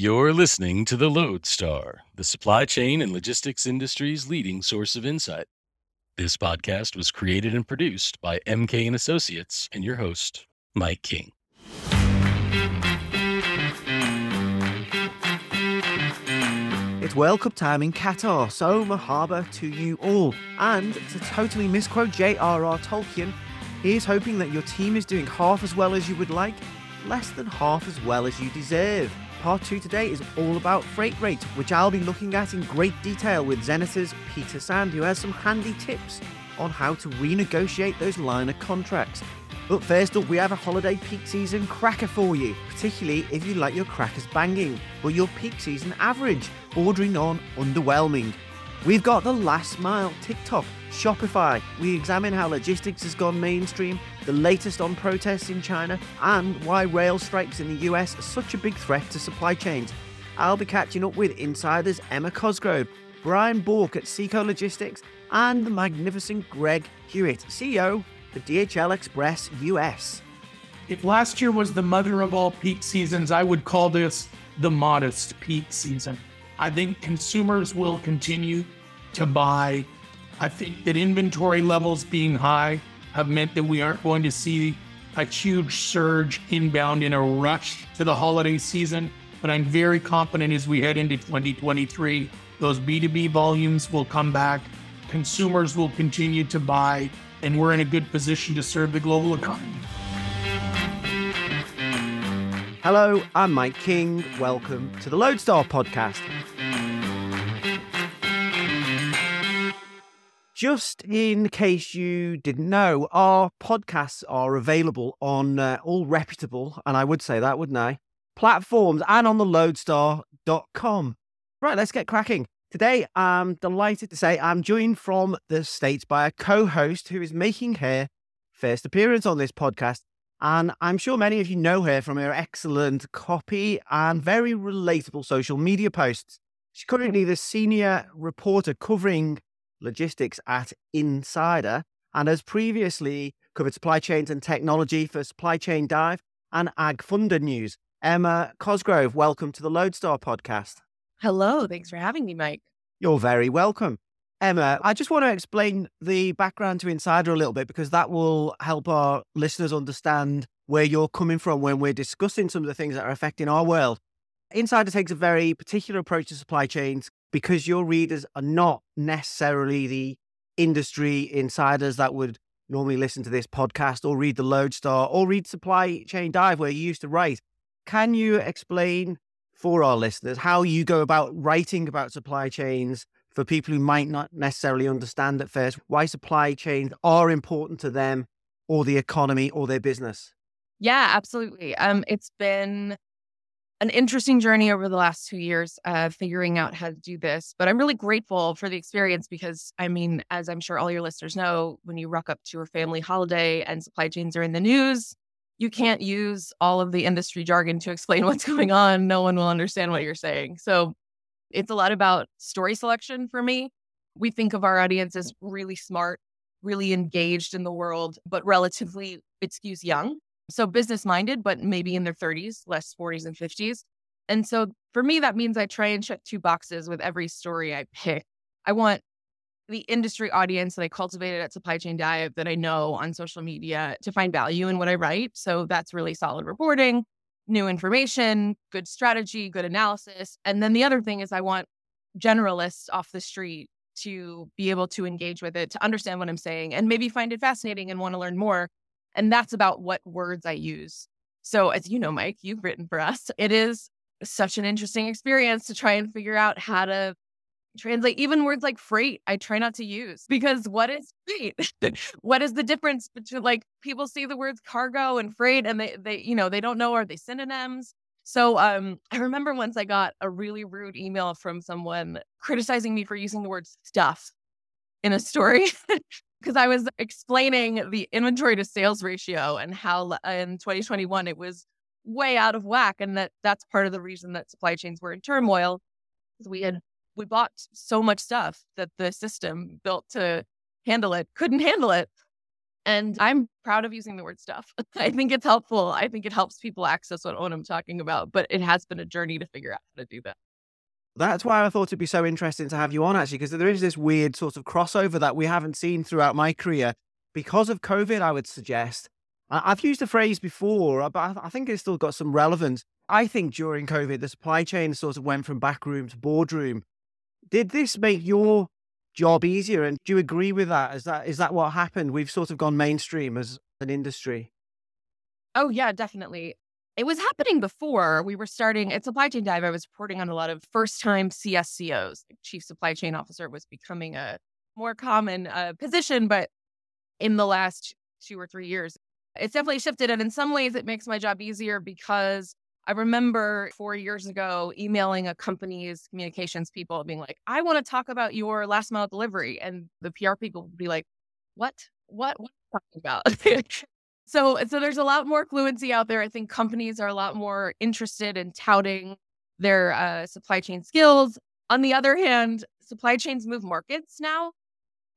You're listening to The Loadstar, the supply chain and logistics industry's leading source of insight. This podcast was created and produced by MK and Associates and your host, Mike King. It's World Cup time in Qatar, so mahaba to you all. And to totally misquote J.R.R. Tolkien, here's hoping that your team is doing half as well as you would like, less than half as well as you deserve. Part 2 today is all about freight rate, which I'll be looking at in great detail with Xeneta's Peter Sand, who has some handy tips on how to renegotiate those liner contracts. But first up, we have a holiday peak season cracker for you, particularly if you like your crackers banging, but your peak season average bordering on underwhelming. We've got the last mile TikTok, Shopify. We examine how logistics has gone mainstream, the latest on protests in China, and why rail strikes in the US are such a big threat to supply chains. I'll be catching up with Insider's Emma Cosgrove, Brian Bourke at SEKO Logistics, and the magnificent Greg Hewitt, CEO for DHL Express US. If last year was the mother of all peak seasons, I would call this the modest peak season. I think consumers will continue to buy. I think that inventory levels being high have meant that we aren't going to see a huge surge inbound in a rush to the holiday season. But I'm very confident as we head into 2023, those B2B volumes will come back, consumers will continue to buy, and we're in a good position to serve the global economy. Hello, I'm Mike King. Welcome to the Loadstar podcast. Just in case you didn't know, our podcasts are available on uh, all reputable, and I would say that, wouldn't I? Platforms and on the loadstar.com. Right, let's get cracking. Today, I'm delighted to say I'm joined from the States by a co host who is making her first appearance on this podcast. And I'm sure many of you know her from her excellent copy and very relatable social media posts. She's currently the senior reporter covering logistics at Insider and has previously covered supply chains and technology for Supply Chain Dive and Ag Funder News. Emma Cosgrove, welcome to the Loadstar podcast. Hello, thanks for having me, Mike. You're very welcome. Emma, I just want to explain the background to Insider a little bit because that will help our listeners understand where you're coming from when we're discussing some of the things that are affecting our world. Insider takes a very particular approach to supply chains, because your readers are not necessarily the industry insiders that would normally listen to this podcast or read the Loadstar or read Supply Chain Dive where you used to write. Can you explain for our listeners how you go about writing about supply chains for people who might not necessarily understand at first why supply chains are important to them or the economy or their business? Yeah, absolutely. Um, it's been an interesting journey over the last two years, uh, figuring out how to do this. But I'm really grateful for the experience because, I mean, as I'm sure all your listeners know, when you rock up to a family holiday and supply chains are in the news, you can't use all of the industry jargon to explain what's going on. No one will understand what you're saying. So it's a lot about story selection for me. We think of our audience as really smart, really engaged in the world, but relatively, it skews young. So business minded, but maybe in their 30s, less 40s and 50s. And so for me, that means I try and check two boxes with every story I pick. I want the industry audience that I cultivated at Supply Chain Dive that I know on social media to find value in what I write. So that's really solid reporting, new information, good strategy, good analysis. And then the other thing is I want generalists off the street to be able to engage with it, to understand what I'm saying, and maybe find it fascinating and want to learn more. And that's about what words I use. So, as you know, Mike, you've written for us. It is such an interesting experience to try and figure out how to translate even words like freight. I try not to use because what is freight? what is the difference between like people see the words cargo and freight and they, they, you know, they don't know are they synonyms? So um, I remember once I got a really rude email from someone criticizing me for using the word stuff in a story because I was explaining the inventory to sales ratio and how in 2021 it was way out of whack, and that that's part of the reason that supply chains were in turmoil. We had we bought so much stuff that the system built to handle it couldn't handle it, And I'm proud of using the word stuff. I think it's helpful. I think it helps people access what, what I'm talking about, but it has been a journey to figure out how to do that. That's why I thought it'd be so interesting to have you on, actually, because there is this weird sort of crossover that we haven't seen throughout my career because of COVID, I would suggest. I've used the phrase before, uh, but I think it's still got some relevance. I think during COVID, the supply chain sort of went from backroom to boardroom. Did this make your job easier? And do you agree with that? Is that is that what happened? We've sort of gone mainstream as an industry. Oh yeah, definitely. It was happening before we were starting at Supply Chain Dive. I was reporting on a lot of first time CSCOs. Chief Supply Chain Officer was becoming a more common uh, position, but in the last two or three years, it's definitely shifted. And in some ways, it makes my job easier because I remember four years ago emailing a company's communications people being like, I want to talk about your last mile delivery. And the PR people would be like, What? What? What are you talking about? so, so there's a lot more fluency out there. I think companies are a lot more interested in touting their uh, supply chain skills. On the other hand, supply chains move markets now,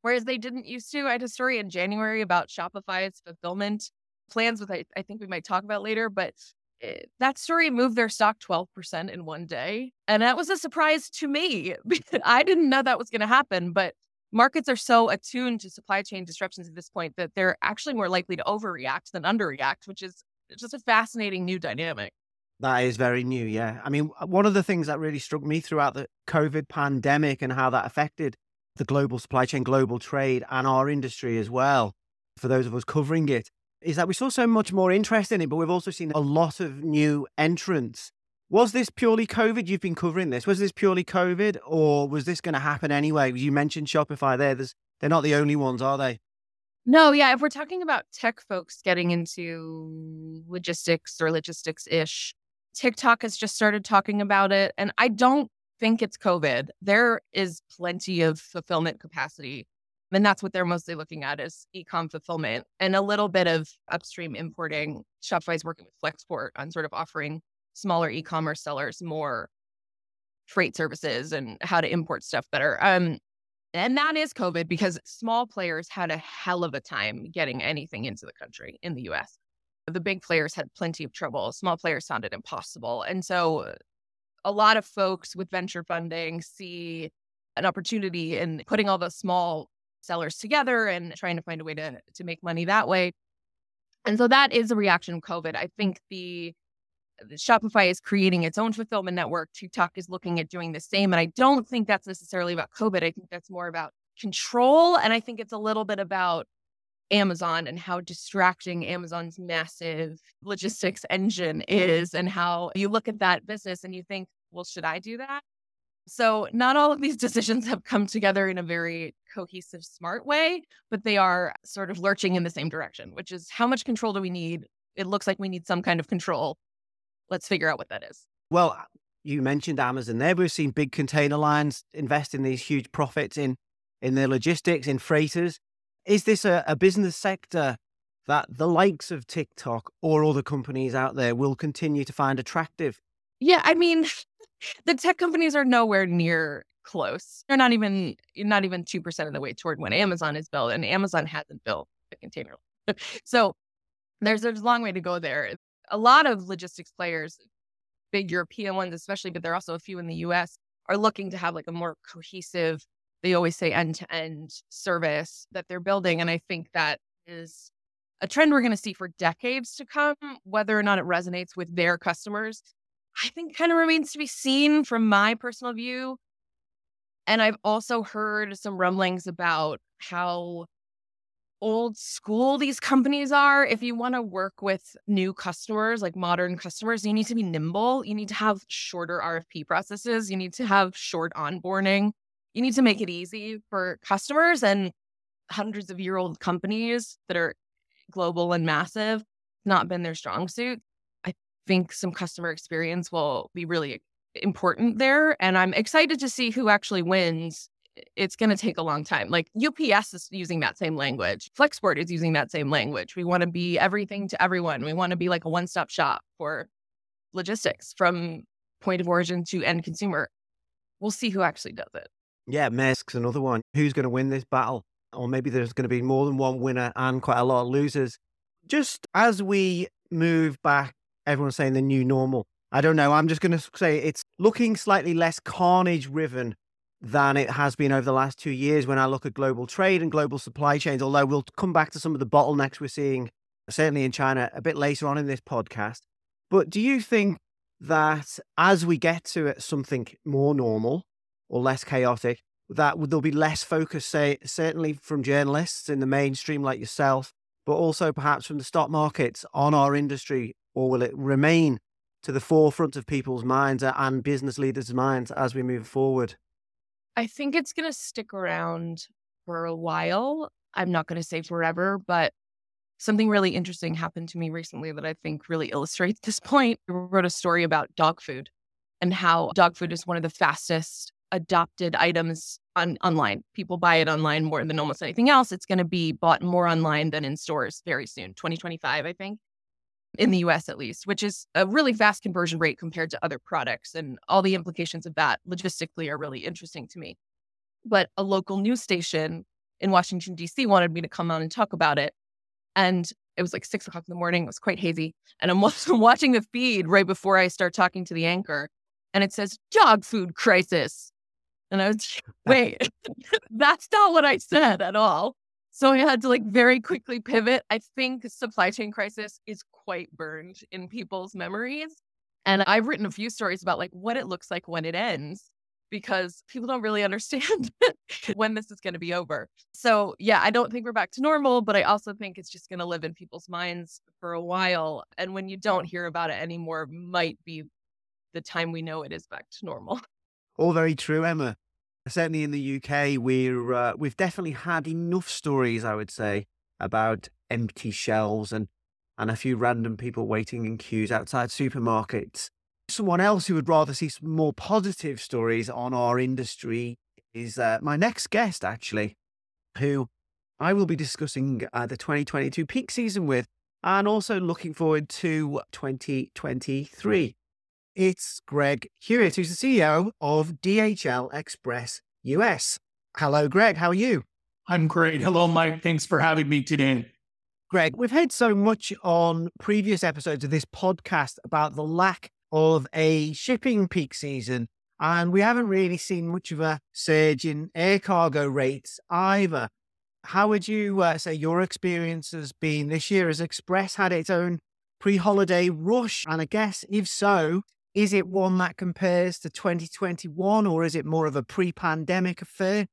whereas they didn't used to. I had a story in January about Shopify's fulfillment plans, with I, I think we might talk about later, but it, that story moved their stock 12% in one day. And that was a surprise to me. I didn't know that was going to happen, but markets are so attuned to supply chain disruptions at this point that they're actually more likely to overreact than underreact, which is just a fascinating new dynamic. That is very new, yeah. I mean, uh, one of the things that really struck me throughout the COVID pandemic and how that affected the global supply chain, global trade, and our industry as well, for those of us covering it, is that we saw so much more interest in it, but we've also seen a lot of new entrants. Was this purely COVID? You've been covering this. Was this purely COVID, or was this going to happen anyway? You mentioned Shopify there. There's, they're not the only ones, are they? No, yeah. If we're talking about tech folks getting into logistics or logistics ish, TikTok has just started talking about it. And I don't think it's COVID. There is plenty of fulfillment capacity and that's what they're mostly looking at is e-com fulfillment and a little bit of upstream importing. Shopify is working with Flexport on sort of offering smaller e-commerce sellers more freight services and how to import stuff better. Um, and that is COVID because small players had a hell of a time getting anything into the country in the US. The big players had plenty of trouble. Small players found it impossible. And so a lot of folks with venture funding see an opportunity in putting all the small sellers together and trying to find a way to to make money that way. And so that is a reaction of COVID. I think the Shopify is creating its own fulfillment network. TikTok is looking at doing the same. And I don't think that's necessarily about COVID. I think that's more about control. And I think it's a little bit about Amazon and how distracting Amazon's massive logistics engine is, and how you look at that business and you think, well, should I do that? So, not all of these decisions have come together in a very cohesive, smart way, but they are sort of lurching in the same direction, which is how much control do we need? It looks like we need some kind of control. Let's figure out what that is. Well, you mentioned Amazon there. We've seen big container lines invest in these huge profits in in their logistics, in freighters. Is this a, a business sector that the likes of TikTok or other companies out there will continue to find attractive? Yeah, I mean, the tech companies are nowhere near close. They're not even not even two percent of the way toward when Amazon is built, and Amazon hasn't built a container. so there's there's a long way to go there. A lot of logistics players, big European ones especially, but there are also a few in the U.S. are looking to have like a more cohesive. They always say end to end service that they're building, and I think that is a trend we're going to see for decades to come. Whether or not it resonates with their customers I think kind of remains to be seen from my personal view. And I've also heard some rumblings about how old school these companies are. If you want to work with new customers, like modern customers, you need to be nimble. You need to have shorter RFP processes. You need to have short onboarding. You need to make it easy for customers and hundreds of year old companies that are global and massive, not been their strong suit I think some customer experience will be really important there. And I'm excited to see who actually wins. It's going to take a long time. Like UPS is using that same language. Flexport is using that same language. We want to be everything to everyone. We want to be like a one stop shop for logistics from point of origin to end consumer. We'll see who actually does it. Yeah, Maersk's another one. Who's going to win this battle? or maybe there's going to be more than one winner and quite a lot of losers. Just as we move back, everyone's saying the new normal. I don't know. I'm just going to say it's looking slightly less carnage riven than it has been over the last two years when I look at global trade and global supply chains. Although we'll come back to some of the bottlenecks we're seeing, certainly in China, a bit later on in this podcast. But do you think that as we get to something more normal or less chaotic, that there'll be less focus, say, certainly from journalists in the mainstream like yourself, but also perhaps from the stock markets on our industry, or will it remain to the forefront of people's minds and business leaders' minds as we move forward? I think it's going to stick around for a while. I'm not going to say forever, but something really interesting happened to me recently that I think really illustrates this point. I wrote a story about dog food and how dog food is one of the fastest adopted items on online. People buy it online more than almost anything else. It's going to be bought more online than in stores very soon, 2025, I think, in the US at least, which is a really fast conversion rate compared to other products. And all the implications of that logistically are really interesting to me. But a local news station in Washington, D.C. wanted me to come on and talk about it. And it was like six o'clock in the morning. It was quite hazy. And I'm watching the feed right before I start talking to the anchor. And it says dog food crisis. And I was, wait, that's not what I said at all. So I had to like very quickly pivot. I think the supply chain crisis is quite burned in people's memories. And I've written a few stories about like what it looks like when it ends because people don't really understand when this is going to be over. So, yeah, I don't think we're back to normal, but I also think it's just going to live in people's minds for a while. And when you don't hear about it anymore, might be the time we know it is back to normal. All very true, Emma. Certainly in the UK, we're uh, we've definitely had enough stories, I would say, about empty shelves and and a few random people waiting in queues outside supermarkets. Someone else who would rather see some more positive stories on our industry is uh, my next guest, actually, who I will be discussing uh, the 2022 peak season with, and also looking forward to 2023. It's Greg Hewitt, who's the CEO of DHL Express US. Hello, Greg. How are you? I'm great. Hello, Mike. Thanks for having me today. Greg, we've heard so much on previous episodes of this podcast about the lack of a shipping peak season, and we haven't really seen much of a surge in air cargo rates either. How would you uh, say your experience has been this year? Has Express had its own pre holiday rush? And I guess, if so, is it one that compares to 2021 or is it more of a pre pandemic affair?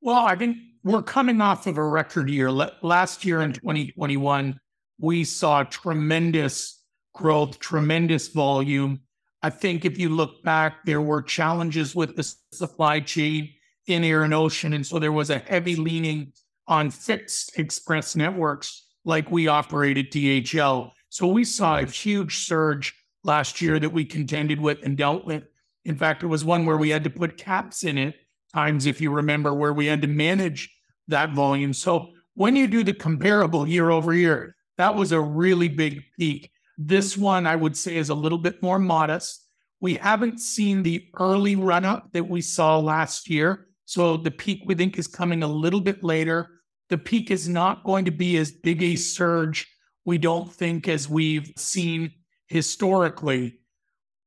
Well, I think we're coming off of a record year. Last year in 2021, we saw tremendous growth, tremendous volume. I think if you look back, there were challenges with the supply chain in air and ocean. And so there was a heavy leaning on fixed express networks like we operated DHL. So we saw a huge surge last year that we contended with and dealt with. In fact, it was one where we had to put caps in it, times, if you remember, where we had to manage that volume. So when you do the comparable year over year, that was a really big peak. This one, I would say, is a little bit more modest. We haven't seen the early run up that we saw last year. So the peak we think is coming a little bit later. The peak is not going to be as big a surge, we don't think, as we've seen historically.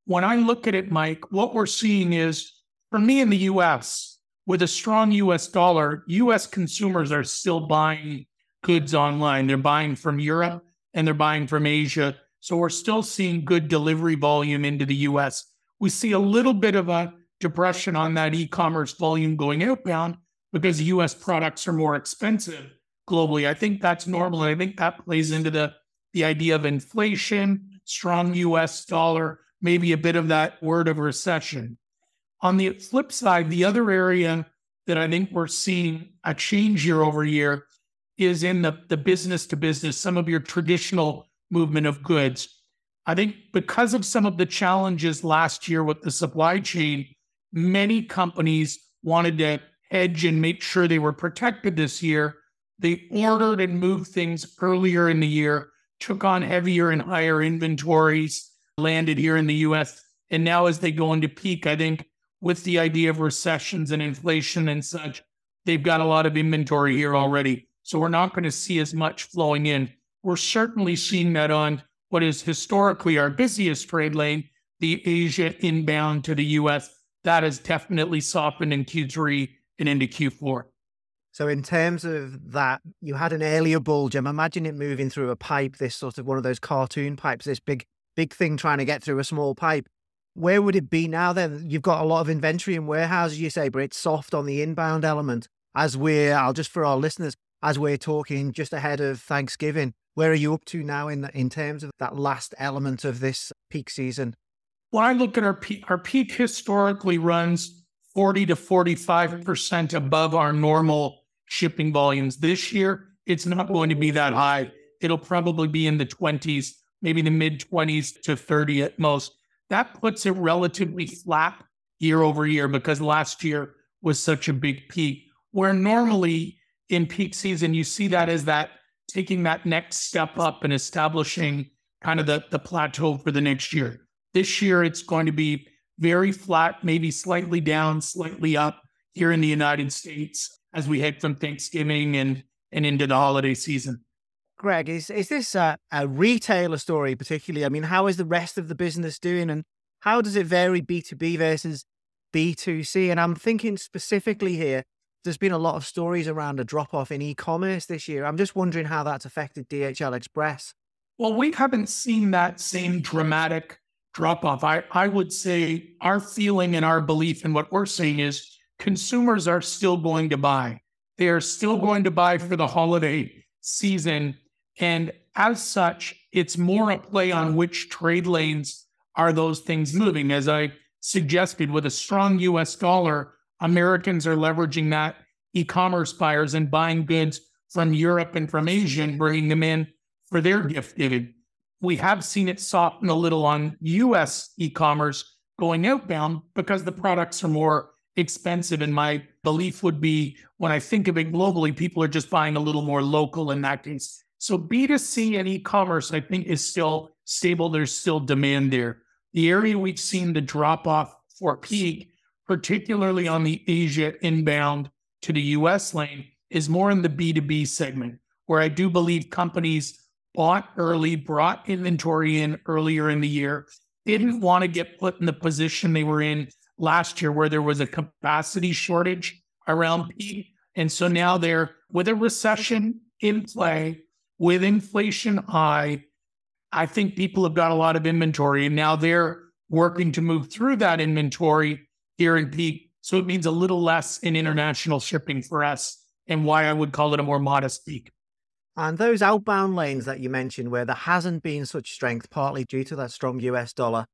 When I look at it, Mike, what we're seeing is for me in the US, with a strong US dollar, US consumers are still buying goods online. They're buying from Europe and they're buying from Asia. So we're still seeing good delivery volume into the US. We see a little bit of a depression on that e commerce volume going outbound because US products are more expensive globally. I think that's normal. I think that plays into the, the idea of inflation strong US dollar, maybe a bit of that word of recession. On the flip side, the other area that I think we're seeing a change year over year is in the, the business to business, some of your traditional movement of goods. I think because of some of the challenges last year with the supply chain, many companies wanted to hedge and make sure they were protected this year. They ordered and moved things earlier in the year took on heavier and higher inventories, landed here in the US. And now, as they go into peak, I think with the idea of recessions and inflation and such, they've got a lot of inventory here already. So we're not going to see as much flowing in. We're certainly seeing that on what is historically our busiest trade lane, the Asia inbound to the US. That has definitely softened in Q3 and into Q4. So, in terms of that, you had an earlier bulge. I'm imagining it moving through a pipe, this sort of one of those cartoon pipes, this big, big thing trying to get through a small pipe. Where would it be now then? You've got a lot of inventory in warehouses, you say, but it's soft on the inbound element. As we're, I'll just for our listeners, as we're talking just ahead of Thanksgiving, where are you up to now in in terms of that last element of this peak season? When I look at our peak, our peak historically runs 40 to 45% above our normal shipping volumes. This year, it's not going to be that high. It'll probably be in the 20s, maybe the mid 20s to 30 at most. That puts it relatively flat year over year because last year was such a big peak. Where normally in peak season, you see that as that taking that next step up and establishing kind of the, the plateau for the next year. This year, it's going to be very flat, maybe slightly down, slightly up here in the United States as we head from Thanksgiving and, and into the holiday season. Greg, is, is this a, a retailer story particularly? I mean, how is the rest of the business doing and how does it vary B2B versus B2C? And I'm thinking specifically here there's been a lot of stories around a drop off in e commerce this year. I'm just wondering how that's affected DHL Express. Well, we haven't seen that same dramatic drop off. I, I would say our feeling and our belief in what we're seeing is consumers are still going to buy. They are still going to buy for the holiday season. And as such, it's more a play on which trade lanes are those things moving. As I suggested, with a strong US dollar, Americans are leveraging that e commerce buyers and buying goods from Europe and from Asia and bringing them in for their gift giving. We have seen it soften a little on US e commerce going outbound because the products are more expensive. And my belief would be when I think of it globally, people are just buying a little more local in that case. So B2C and e commerce, I think, is still stable. There's still demand there. The area we've seen the drop off for peak particularly on the Asia inbound to the US lane, is more in the B2B segment, where I do believe companies bought early, brought inventory in earlier in the year, didn't want to get put in the position they were in last year where there was a capacity shortage around peak. And so now they're with a recession in play, with inflation high. I think people have got a lot of inventory and now they're working to move through that inventory here in peak. So it means a little less in international shipping for us and why I would call it a more modest peak. And those outbound lanes that you mentioned, where there hasn't been such strength, partly due to that strong US dollar,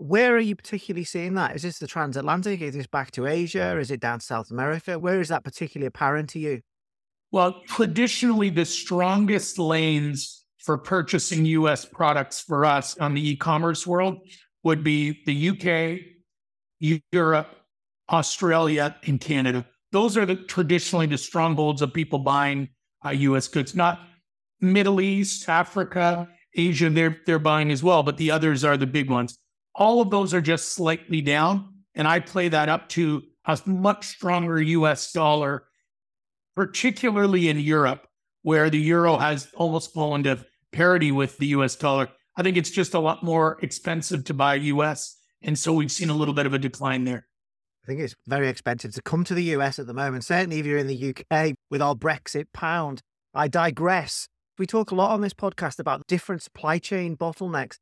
where are you particularly seeing that? Is this the transatlantic? Is this back to Asia? Is it down South America? Where is that particularly apparent to you? Well, traditionally, the strongest lanes for purchasing US products for us on the e commerce world would be the UK, Europe, Australia, and Canada. Those are the traditionally the strongholds of people buying uh, U.S. goods. Not Middle East, Africa, Asia. They're they're buying as well, but the others are the big ones. All of those are just slightly down, and I play that up to a much stronger U.S. dollar, particularly in Europe, where the euro has almost fallen to parity with the U.S. dollar. I think it's just a lot more expensive to buy U.S. And so we've seen a little bit of a decline there. I think it's very expensive to come to the US at the moment, certainly if you're in the UK with our Brexit pound. I digress. We talk a lot on this podcast about different supply chain bottlenecks.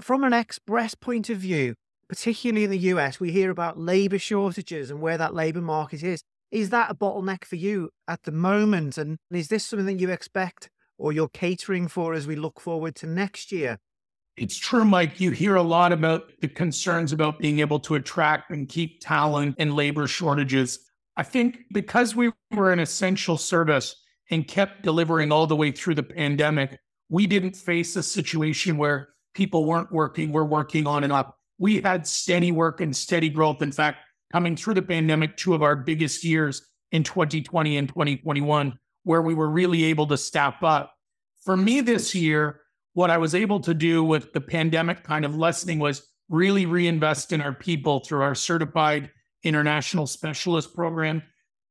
From an express point of view, particularly in the US, we hear about labor shortages and where that labor market is. Is that a bottleneck for you at the moment? And is this something that you expect or you're catering for as we look forward to next year? It's true, Mike. You hear a lot about the concerns about being able to attract and keep talent and labor shortages. I think because we were an essential service and kept delivering all the way through the pandemic, we didn't face a situation where people weren't working, we're working on and up. We had steady work and steady growth. In fact, coming through the pandemic, two of our biggest years in 2020 and 2021, where we were really able to staff up. For me this year, what I was able to do with the pandemic kind of lessening was really reinvest in our people through our certified international specialist program,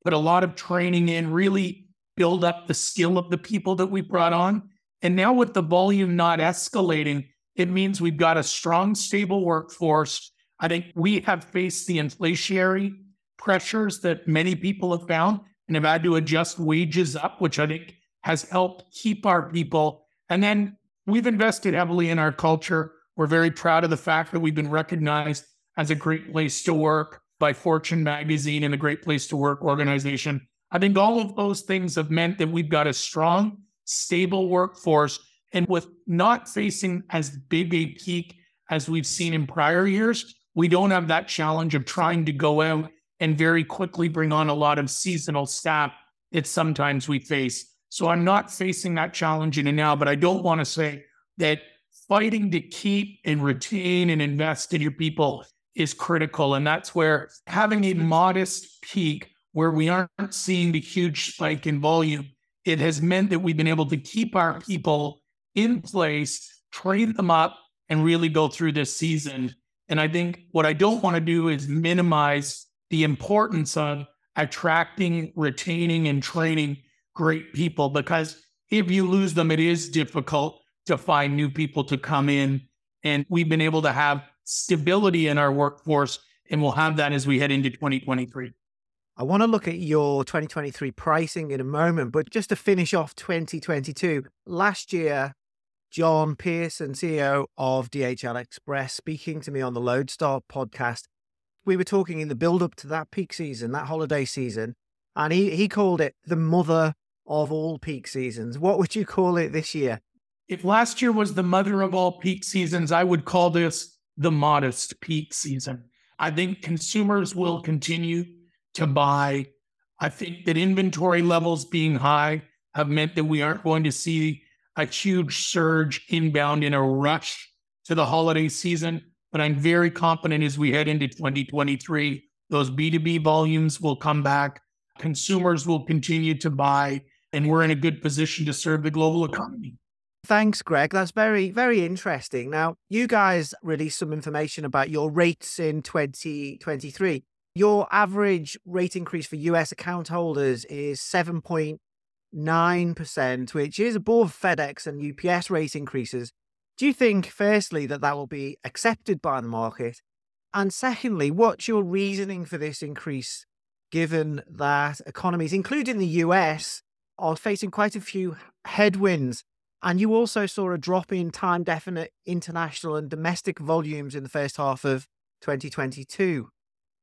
put a lot of training in, really build up the skill of the people that we brought on. And now with the volume not escalating, it means we've got a strong, stable workforce. I think we have faced the inflationary pressures that many people have found and have had to adjust wages up, which I think has helped keep our people. And then we've invested heavily in our culture. We're very proud of the fact that we've been recognized as a great place to work by Fortune magazine and a great place to work organization. I think all of those things have meant that we've got a strong, stable workforce. And with not facing as big a peak as we've seen in prior years, we don't have that challenge of trying to go out and very quickly bring on a lot of seasonal staff that sometimes we face. So I'm not facing that challenge in it now, but I don't want to say that fighting to keep and retain and invest in your people is critical. And that's where having a modest peak where we aren't seeing the huge spike in volume, it has meant that we've been able to keep our people in place, train them up, and really go through this season. And I think what I don't want to do is minimize the importance of attracting, retaining, and training great people because if you lose them, it is difficult to find new people to come in. And we've been able to have stability in our workforce, and we'll have that as we head into 2023. I want to look at your 2023 pricing in a moment, but just to finish off 2022, last year, John Pearson, CEO of DHL Express, speaking to me on the Loadstar podcast, we were talking in the build up to that peak season, that holiday season, and he, he called it the mother of all peak seasons. What would you call it this year? If last year was the mother of all peak seasons, I would call this the modest peak season. I think consumers will continue to buy. I think that inventory levels being high have meant that we aren't going to see a huge surge inbound in a rush to the holiday season. But I'm very confident as we head into 2023, those B2B volumes will come back. Consumers will continue to buy, and we're in a good position to serve the global economy. Thanks, Greg. That's very, very interesting. Now, you guys released some information about your rates in 2023. Your average rate increase for US account holders is 7.9%, which is above FedEx and UPS rate increases. Do you think, firstly, that that will be accepted by the market? And secondly, what's your reasoning for this increase, given that economies, including the US, are facing quite a few headwinds and you also saw a drop in time definite international and domestic volumes in the first half of 2022.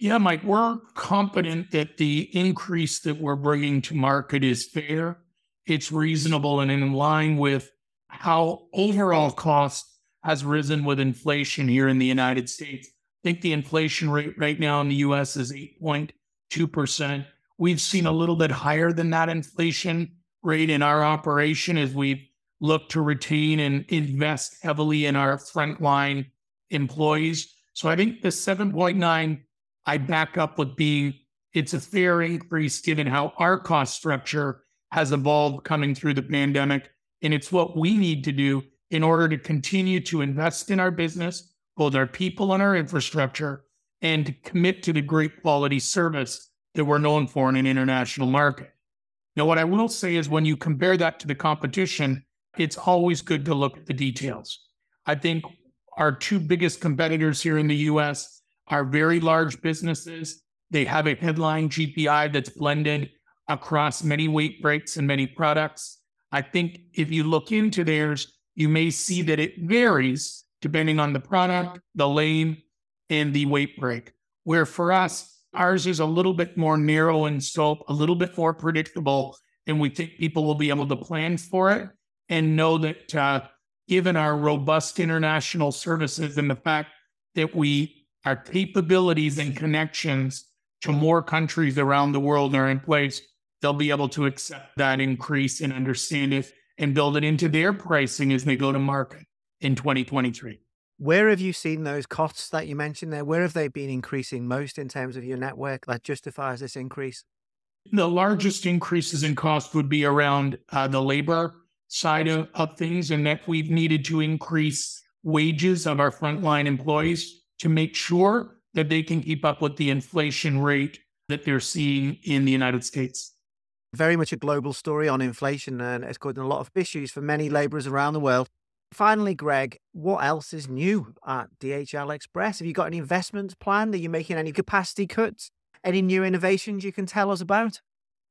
Yeah, Mike, we're confident that the increase that we're bringing to market is fair, it's reasonable, and in line with how overall cost has risen with inflation here in the United States. I think the inflation rate right now in the US is 8.2%. We've seen a little bit higher than that inflation rate in our operation as we've look to retain and invest heavily in our frontline employees. So I think the 7.9, I back up with being it's a fair increase given how our cost structure has evolved coming through the pandemic. And it's what we need to do in order to continue to invest in our business, both our people and our infrastructure, and to commit to the great quality service that we're known for in an international market. Now, what I will say is when you compare that to the competition, it's always good to look at the details. I think our two biggest competitors here in the US are very large businesses. They have a headline GPI that's blended across many weight breaks and many products. I think if you look into theirs, you may see that it varies depending on the product, the lane, and the weight break. Where for us, ours is a little bit more narrow in scope, a little bit more predictable, and we think people will be able to plan for it and know that uh, given our robust international services and the fact that we our capabilities and connections to more countries around the world are in place, they'll be able to accept that increase and understand it and build it into their pricing as they go to market in 2023. Where have you seen those costs that you mentioned there? Where have they been increasing most in terms of your network that justifies this increase? The largest increases in cost would be around uh, the labor side of, of things and that we've needed to increase wages of our frontline employees to make sure that they can keep up with the inflation rate that they're seeing in the United States. Very much a global story on inflation, and it's causing a lot of issues for many laborers around the world. Finally, Greg, what else is new at DHL Express? Have you got any investments planned? Are you making any capacity cuts? Any new innovations you can tell us about?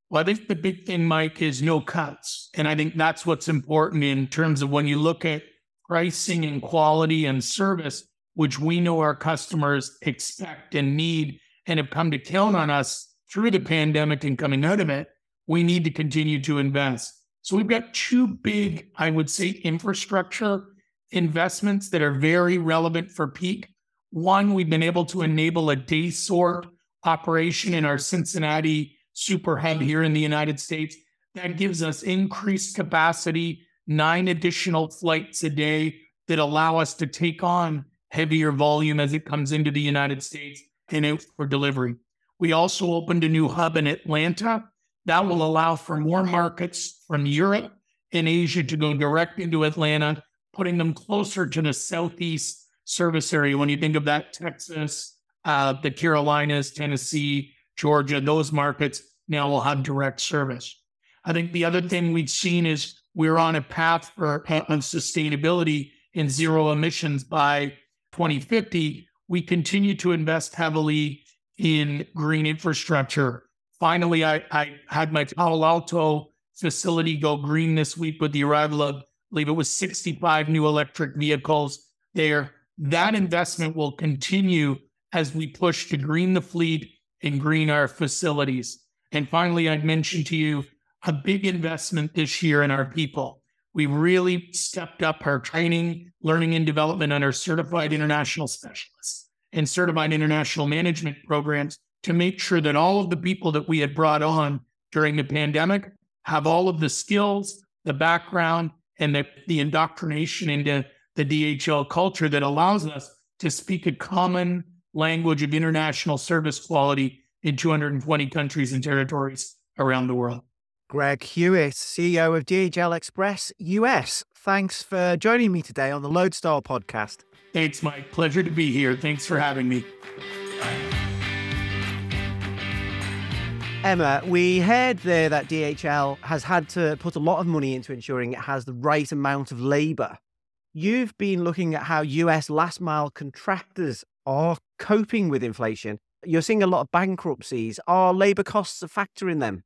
Well, I think the big thing, Mike, is no cuts. And I think that's what's important in terms of when you look at pricing and quality and service, which we know our customers expect and need and have come to count on us through the pandemic and coming out of it, we need to continue to invest. So we've got two big, I would say, infrastructure investments that are very relevant for peak. One, we've been able to enable a day sort operation in our Cincinnati super hub here in the United States. That gives us increased capacity, nine additional flights a day that allow us to take on heavier volume as it comes into the United States and out for delivery. We also opened a new hub in Atlanta that will allow for more markets from Europe and Asia to go direct into Atlanta, putting them closer to the Southeast service area. When you think of that, Texas, uh, the Carolinas, Tennessee, Georgia, those markets now will have direct service. I think the other thing we've seen is we're on a path for on sustainability and zero emissions by 2050. We continue to invest heavily in green infrastructure Finally, I, I had my Palo Alto facility go green this week with the arrival of, I believe it was 65 new electric vehicles there. That investment will continue as we push to green the fleet and green our facilities. And finally, I'd mention to you a big investment this year in our people. We really stepped up our training, learning, and development on our certified international specialists and certified international management programs to make sure that all of the people that we had brought on during the pandemic have all of the skills, the background, and the, the indoctrination into the DHL culture that allows us to speak a common language of international service quality in 220 countries and territories around the world. Greg Hewitt, CEO of DHL Express US. Thanks for joining me today on the Loadstar podcast. It's my Pleasure to be here. Thanks for having me. Emma, we heard there that DHL has had to put a lot of money into ensuring it has the right amount of labour. You've been looking at how US last mile contractors are coping with inflation. You're seeing a lot of bankruptcies. Are labour costs a factor in them?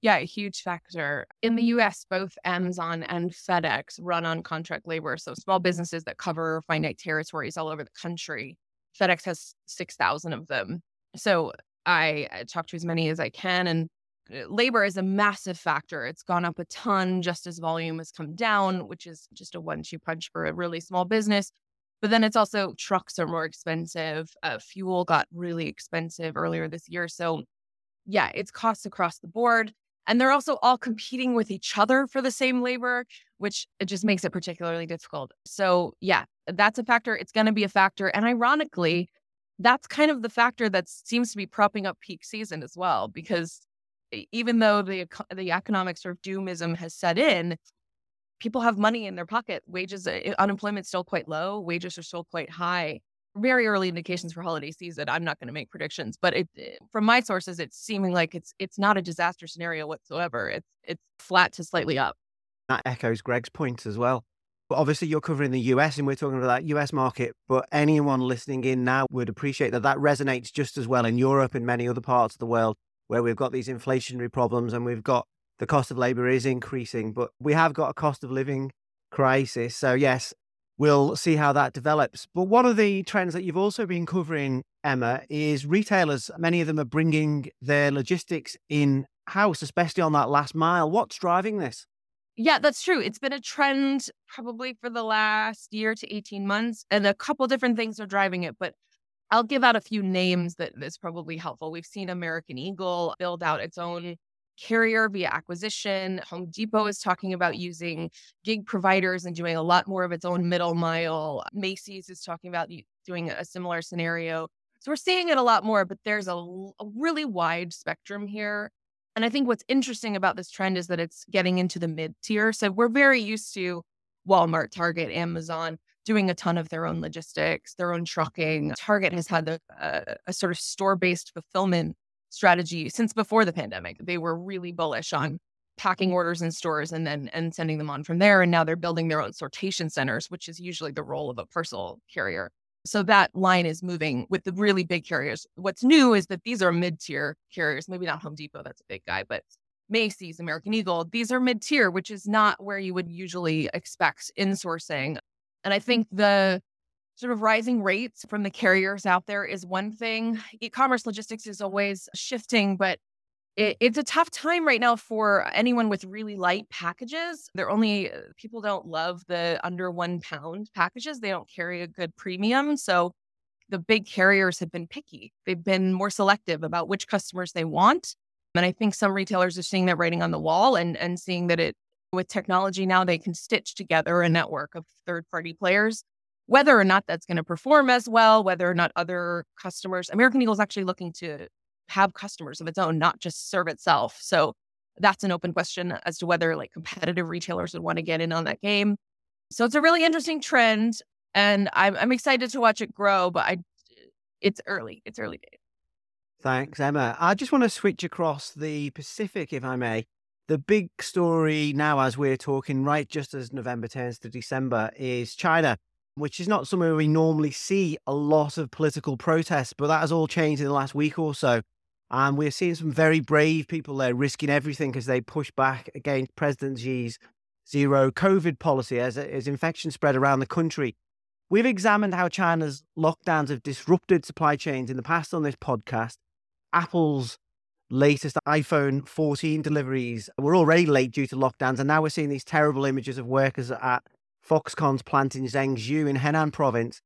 Yeah, a huge factor. In the US, both Amazon and FedEx run on contract labor. So small businesses that cover finite territories all over the country. FedEx has 6,000 of them. So I talk to as many as I can. And uh, labor is a massive factor. It's gone up a ton just as volume has come down, which is just a one two punch for a really small business. But then it's also trucks are more expensive. Uh, fuel got really expensive earlier this year. So, yeah, it's costs across the board. And they're also all competing with each other for the same labor, which it just makes it particularly difficult. So, yeah, that's a factor. It's going to be a factor. And ironically, that's kind of the factor that seems to be propping up peak season as well, because even though the the economic sort of doomism has set in, people have money in their pocket. Wages, uh, unemployment's still quite low. Wages are still quite high. Very early indications for holiday season. I'm not going to make predictions, but it, eh, from my sources, it's seeming like it's it's not a disaster scenario whatsoever. It's it's flat to slightly up. That echoes Greg's point as well. But obviously, you're covering the US and we're talking about that US market. But anyone listening in now would appreciate that that resonates just as well in Europe and many other parts of the world where we've got these inflationary problems and we've got the cost of labor is increasing, but we have got a cost of living crisis. So, yes, we'll see how that develops. But one of the trends that you've also been covering, Emma, is retailers. Many of them are bringing their logistics in house, especially on that last mile. What's driving this? Yeah, that's true. It's been a trend probably for the last year to 18 months, and a couple different things are driving it. But I'll give out a few names that is probably helpful. We've seen American Eagle build out its own carrier via acquisition. Home Depot is talking about using gig providers and doing a lot more of its own middle mile. Macy's is talking about doing a similar scenario. So we're seeing it a lot more, but there's a, a really wide spectrum here. And I think what's interesting about this trend is that it's getting into the mid tier. So we're very used to Walmart, Target, Amazon doing a ton of their own logistics, their own trucking. Target has had a, a, a sort of store based fulfillment strategy since before the pandemic. They were really bullish on packing orders in stores and then and sending them on from there and now they're building their own sortation centers which is usually the role of a parcel carrier. So that line is moving with the really big carriers. What's new is that these are mid-tier carriers maybe not home depot that's a big guy but macy's american eagle these are mid-tier which is not where you would usually expect insourcing. And i think the sort of rising rates from the carriers out there is one thing. E commerce logistics is always shifting, but it, it's a tough time right now for anyone with really light packages. They're only, uh, people don't love the under one pound packages, they don't carry a good premium. So the big carriers have been picky. They've been more selective about which customers they want. And I think some retailers are seeing that writing on the wall and, and seeing that it, with technology now, they can stitch together a network of third party players whether or not that's going to perform as well, whether or not other customers, American Eagle is actually looking to have customers of its own, not just serve itself. So that's an open question as to whether like competitive retailers would want to get in on that game. So it's a really interesting trend, and I'm I'm excited to watch it grow. But I, it's early. It's early days. Thanks, Emma. I just want to switch across the Pacific, if I may. The big story now, as we're talking, right just as November turns to December, is China which is not somewhere we normally see a lot of political protests, but that has all changed in the last week or so. And we're seeing some very brave people there risking everything as they push back against President Xi's zero COVID policy as, as infection spread around the country. We've examined how China's lockdowns have disrupted supply chains in the past on this podcast. Apple's latest iPhone 14 deliveries were already late due to lockdowns, and now we're seeing these terrible images of workers at Foxconn's plant in Zhengzhou in Henan province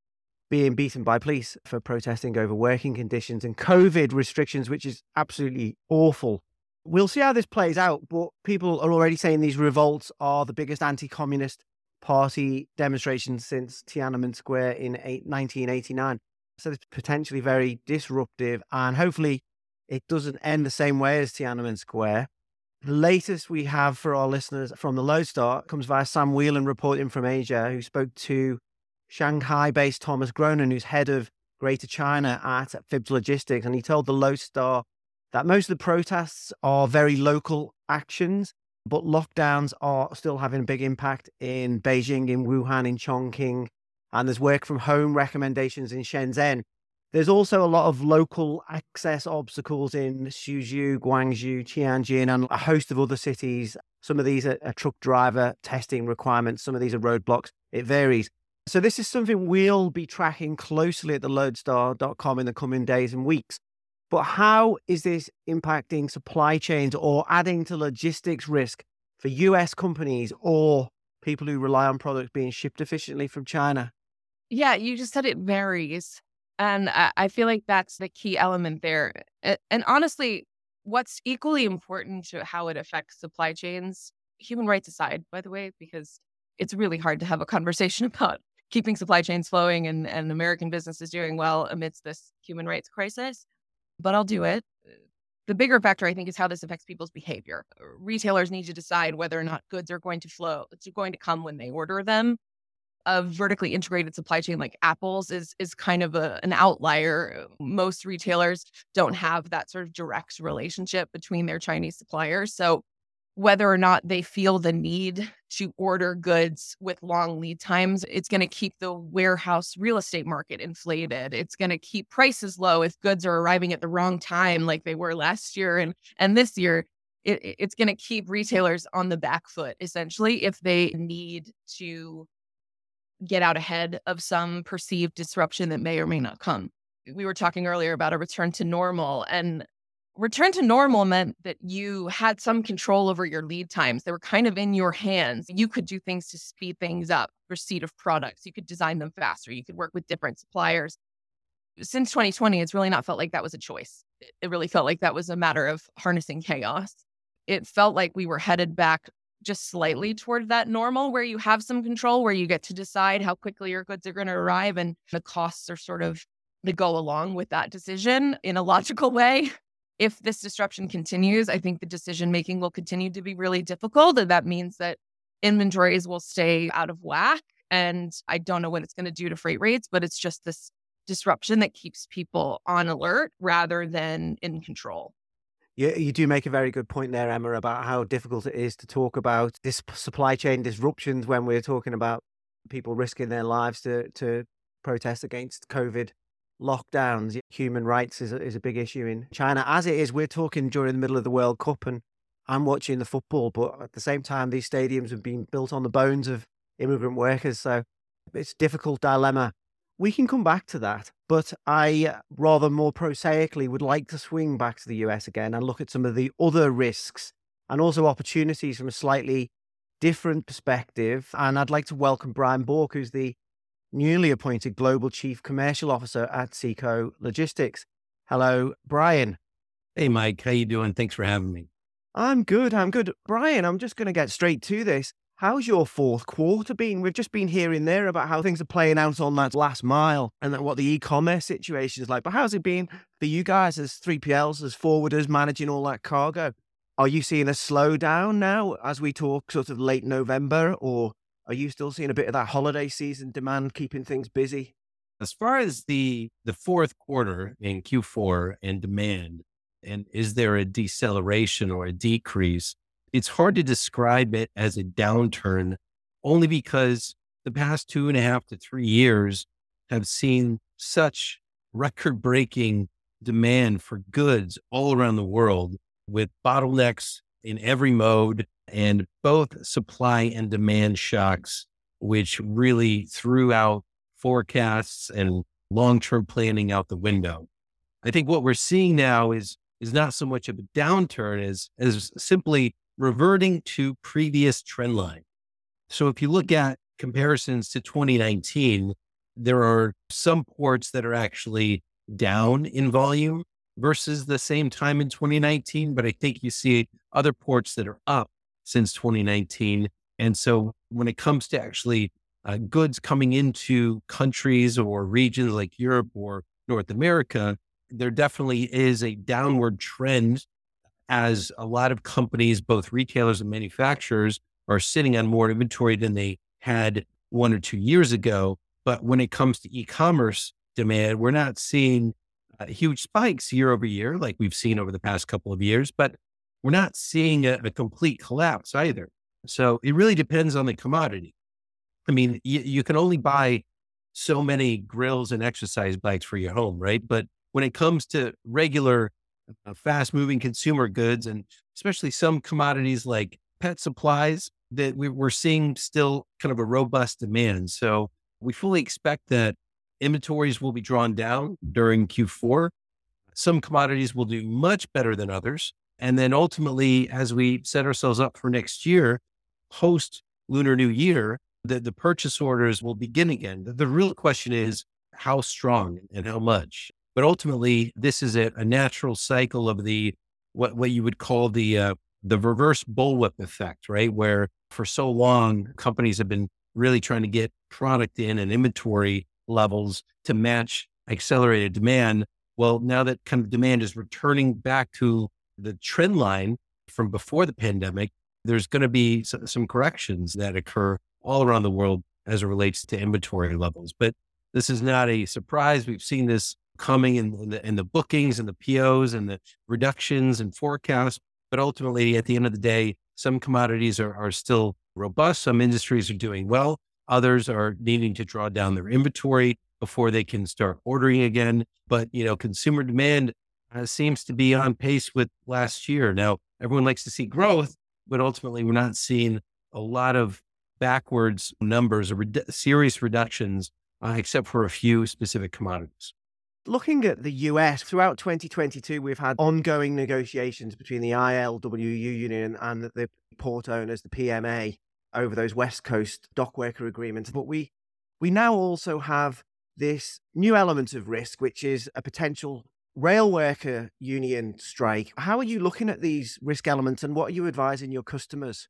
being beaten by police for protesting over working conditions and COVID restrictions, which is absolutely awful. We'll see how this plays out, but people are already saying these revolts are the biggest anti communist party demonstrations since Tiananmen Square in 1989. So it's potentially very disruptive, and hopefully it doesn't end the same way as Tiananmen Square. The latest we have for our listeners from the Loadstar comes via Sam Whelan reporting from Asia, who spoke to Shanghai based Thomas Gronen, who's head of Greater China at FIBS Logistics. And he told the Loadstar that most of the protests are very local actions, but lockdowns are still having a big impact in Beijing, in Wuhan, in Chongqing. And there's work from home recommendations in Shenzhen. There's also a lot of local access obstacles in Suzhou, Guangzhou, Tianjin, and a host of other cities. Some of these are, are truck driver testing requirements, some of these are roadblocks. It varies. So, this is something we'll be tracking closely at the loadstar.com in the coming days and weeks. But how is this impacting supply chains or adding to logistics risk for US companies or people who rely on products being shipped efficiently from China? Yeah, you just said it varies. And I, feel like that's the key element there. And honestly, what's equally important to how it affects supply chains, human rights aside, by the way, because it's really hard to have a conversation about keeping supply chains flowing and, and American businesses doing well amidst this human rights crisis. But I'll do it. Uh, the bigger factor, I think, is how this affects people's behavior. Retailers need to decide whether or not goods are going to flow, it's going to come when they order them a vertically integrated supply chain like Apple's is is kind of a, an outlier. Most retailers don't have that sort of direct relationship between their Chinese suppliers. So whether or not they feel the need to order goods with long lead times, it's going to keep the warehouse real estate market inflated. It's going to keep prices low if goods are arriving at the wrong time, like they were last year and and this year. It, it's going to keep retailers on the back foot essentially if they need to get out ahead of some perceived disruption that may or may not come. We were talking earlier about a return to normal, and return to normal meant that you had some control over your lead times. They were kind of in your hands. You could do things to speed things up, receipt of products. You could design them faster. You could work with different suppliers. Since 2020, it's really not felt like that was a choice. It really felt like that was a matter of harnessing chaos. It felt like we were headed back just slightly toward that normal where you have some control, where you get to decide how quickly your goods are going to arrive and the costs are sort of to go along with that decision in a logical way. If this disruption continues, I think the decision making will continue to be really difficult. And that means that inventories will stay out of whack. And I don't know what it's going to do to freight rates, but it's just this disruption that keeps people on alert rather than in control. You, you do make a very good point there, Emma, about how difficult it is to talk about this supply chain disruptions when we're talking about people risking their lives to, to protest against COVID lockdowns. Human rights is a, is a big issue in China, as it is. We're talking during the middle of the World Cup, and I'm watching the football, but at the same time, these stadiums have been built on the bones of immigrant workers. So it's a difficult dilemma. We can come back to that, but I uh, rather more prosaically would like to swing back to the US again and look at some of the other risks and also opportunities from a slightly different perspective. And I'd like to welcome Brian Bourke, who's the newly appointed Global Chief Commercial Officer at SEKO Logistics. Hello, Brian. Hey, Mike. How you doing? Thanks for having me. I'm good. I'm good. Brian, I'm just going to get straight to this. How's your fourth quarter been? We've just been hearing there about how things are playing out on that last mile and what the e-commerce situation is like. But how's it been for you guys as 3PLs, as forwarders managing all that cargo? Are you seeing a slowdown now as we talk sort of late November, or are you still seeing a bit of that holiday season demand keeping things busy? As far as the the fourth quarter in Q4 and demand, and is there a deceleration or a decrease? It's hard to describe it as a downturn only because the past two and a half to three years have seen such record breaking demand for goods all around the world with bottlenecks in every mode and both supply and demand shocks, which really threw out forecasts and long term planning out the window. I think what we're seeing now is is not so much of a downturn as as simply reverting to previous trend line. So if you look at comparisons to 2019, there are some ports that are actually down in volume versus the same time in 2019, but I think you see other ports that are up since 2019. And so when it comes to actually uh, goods coming into countries or regions like Europe or North America, there definitely is a downward trend as a lot of companies, both retailers and manufacturers, are sitting on more inventory than they had one or two years ago. But when it comes to e commerce demand, we're not seeing uh, huge spikes year over year like we've seen over the past couple of years, but we're not seeing a, a complete collapse either. So it really depends on the commodity. I mean, you, can only buy so many grills and exercise bikes for your home, right? But when it comes to regular, fast moving consumer goods, and especially some commodities like pet supplies, that we, we're seeing still kind of a robust demand. So we fully expect that inventories will be drawn down during Q4. Some commodities will do much better than others. And then ultimately, as we set ourselves up for next year, post Lunar New Year, the, the purchase orders will begin again. The, the real question is how strong and how much. But ultimately, this is a, a natural cycle of the what what you would call the uh, the reverse bullwhip effect, right? Where for so long companies have been really trying to get product in and inventory levels to match accelerated demand. Well, now that kind of demand is returning back to the trend line from before the pandemic, there's going to be some corrections that occur all around the world as it relates to inventory levels. But this is not a surprise. We've seen this coming in, in, the, in the bookings and the POs and the reductions and forecasts. But ultimately, at the end of the day, some commodities are, are still robust. Some industries are doing well. Others are needing to draw down their inventory before they can start ordering again. But, you know, consumer demand uh, seems to be on pace with last year. Now, everyone likes to see growth, but ultimately, we're not seeing a lot of backwards numbers or redu- serious reductions, uh, except for a few specific commodities. Looking at the US, throughout 2022, we've had ongoing negotiations between the ILWU union and the port owners, the PMA, over those West Coast dockworker agreements. But we, we now also have this new element of risk, which is a potential rail worker union strike. How are you looking at these risk elements and what are you advising your customers?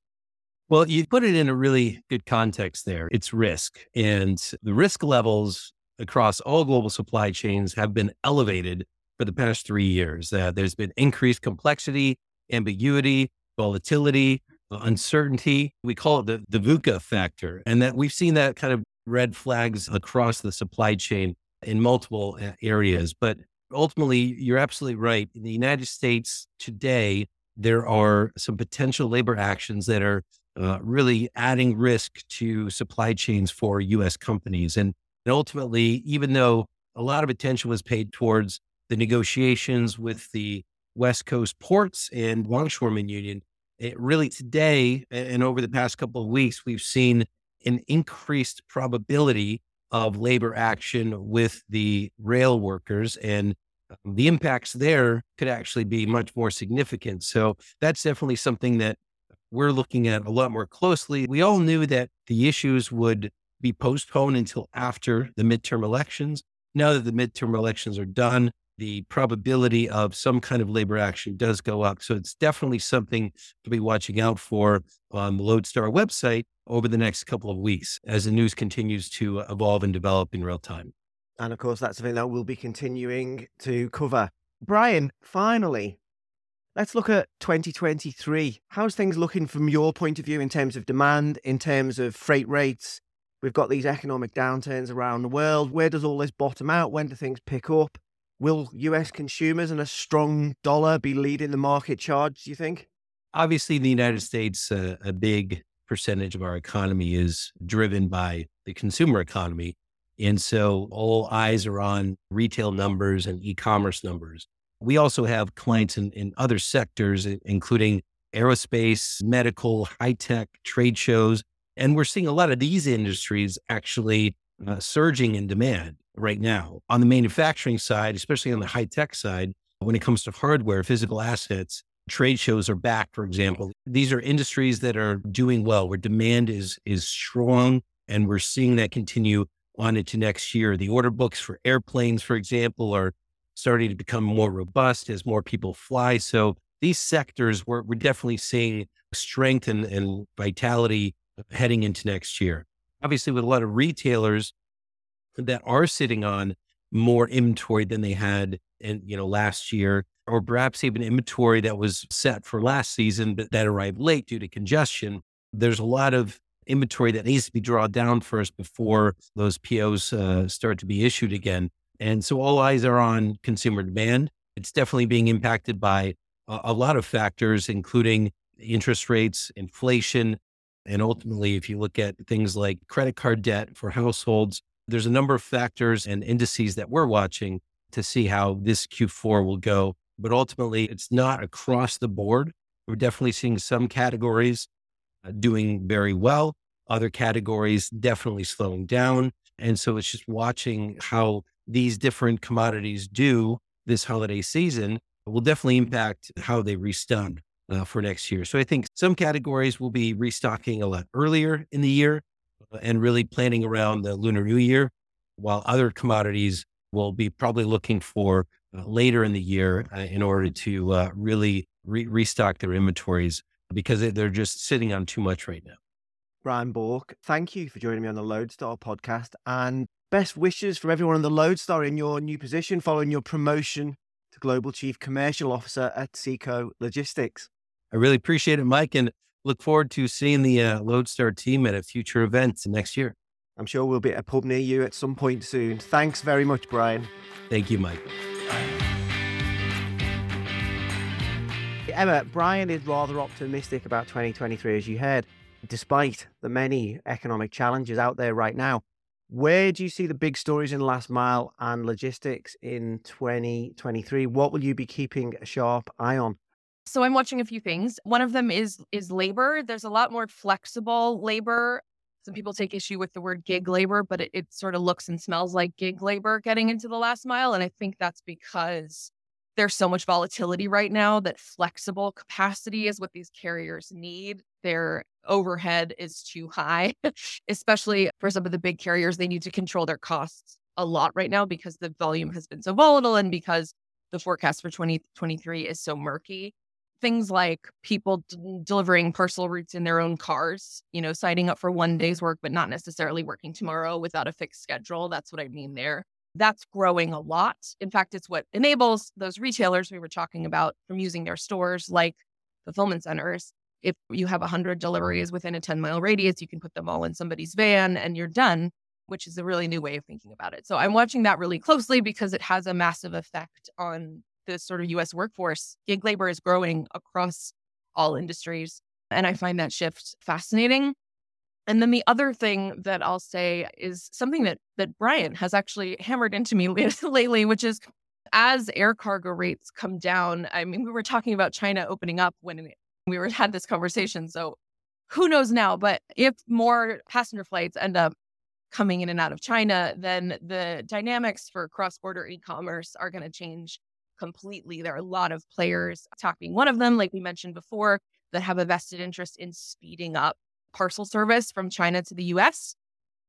Well, you put it in a really good context there. It's risk. And the risk levels across all global supply chains have been elevated for the past three years. Uh, there's been increased complexity, ambiguity, volatility, uncertainty. We call it the, the VUCA factor. And that we've seen that kind of red flags across the supply chain in multiple uh, areas. But ultimately, you're absolutely right. In the United States today, there are some potential labor actions that are uh, really adding risk to supply chains for US companies. And, and ultimately, even though a lot of attention was paid towards the negotiations with the West Coast ports and longshoremen union, it really today and over the past couple of weeks, we've seen an increased probability of labor action with the rail workers and um, the impacts there could actually be much more significant. So that's definitely something that we're looking at a lot more closely. We all knew that the issues would be postponed until after the midterm elections. Now that the midterm elections are done, the probability of some kind of labor action does go up. So it's definitely something to be watching out for on the Loadstar website over the next couple of weeks as the news continues to evolve and develop in real time. And of course, that's something that we'll be continuing to cover. Brian, finally, let's look at 2023. How's things looking from your point of view in terms of demand, in terms of freight rates? We've got these economic downturns around the world. Where does all this bottom out? When do things pick up? Will US consumers and a strong dollar be leading the market charge, do you think? Obviously, in the United States, uh, a big percentage of our economy is driven by the consumer economy. And so all eyes are on retail numbers and e commerce numbers. We also have clients in, in other sectors, including aerospace, medical, high tech, trade shows. And we're seeing a lot of these industries actually uh, surging in demand right now. On the manufacturing side, especially on the high tech side, when it comes to hardware, physical assets, trade shows are back, for example. These are industries that are doing well, where demand is is strong, and we're seeing that continue on into next year. The order books for airplanes, for example, are starting to become more robust as more people fly. So these sectors, we're, we're definitely seeing strength and, and vitality heading into next year. Obviously, with a lot of retailers that are sitting on more inventory than they had in you know last year, or perhaps even inventory that was set for last season but that arrived late due to congestion. There's a lot of inventory that needs to be drawn down first before those POs uh, start to be issued again. And so all eyes are on consumer demand. It's definitely being impacted by a, a lot of factors, including interest rates, inflation, and ultimately, if you look at things like credit card debt for households, there's a number of factors and indices that we're watching to see how this Q4 will go. But ultimately, it's not across the board. We're definitely seeing some categories uh, doing very well, other categories definitely slowing down. And so it's just watching how these different commodities do this holiday season will definitely impact how they restock uh, for next year. So I think some categories will be restocking a lot earlier in the year uh, and really planning around the Lunar New Year, while other commodities will be probably looking for uh, later in the year uh, in order to uh, really re- restock their inventories because they're just sitting on too much right now. Brian Bourke, thank you for joining me on the Loadstar podcast and best wishes from everyone on the Loadstar in your new position following your promotion to Global Chief Commercial Officer at SEKO Logistics. I really appreciate it, Mike, and look forward to seeing the uh, Loadstar team at a future event next year. I'm sure we'll be at a pub near you at some point soon. Thanks very much, Brian. Thank you, Mike. Emma, Brian is rather optimistic about 2023, as you heard, despite the many economic challenges out there right now. Where do you see the big stories in last mile and logistics in 2023? What will you be keeping a sharp eye on? So I'm watching a few things. One of them is is labor. There's a lot more flexible labor. Some people take issue with the word gig labor, but it, it sort of looks and smells like gig labor getting into the last mile. And I think that's because there's so much volatility right now that flexible capacity is what these carriers need. Their overhead is too high, especially for some of the big carriers. They need to control their costs a lot right now because the volume has been so volatile and because the forecast for 2023 is so murky. Things like people d- delivering parcel routes in their own cars, you know, signing up for one day's work, but not necessarily working tomorrow without a fixed schedule. That's what I mean there. That's growing a lot. In fact, it's what enables those retailers we were talking about from using their stores like fulfillment centers. If you have 100 deliveries within a 10 mile radius, you can put them all in somebody's van and you're done which is a really new way of thinking about it. So I'm watching that really closely because it has a massive effect on the sort of US workforce. Gig labor is growing across all industries. And I find that shift fascinating. And then the other thing that I'll say is something that that Brian has actually hammered into me lately, which is as air cargo rates come down. I mean, we were talking about China opening up when we were had this conversation. So who knows now? But if more passenger flights end up coming in and out of China, then the dynamics for cross border e commerce are going to change completely. There are a lot of players, TAC being one of them, like we mentioned before, that have a vested interest in speeding up parcel service from China to the US.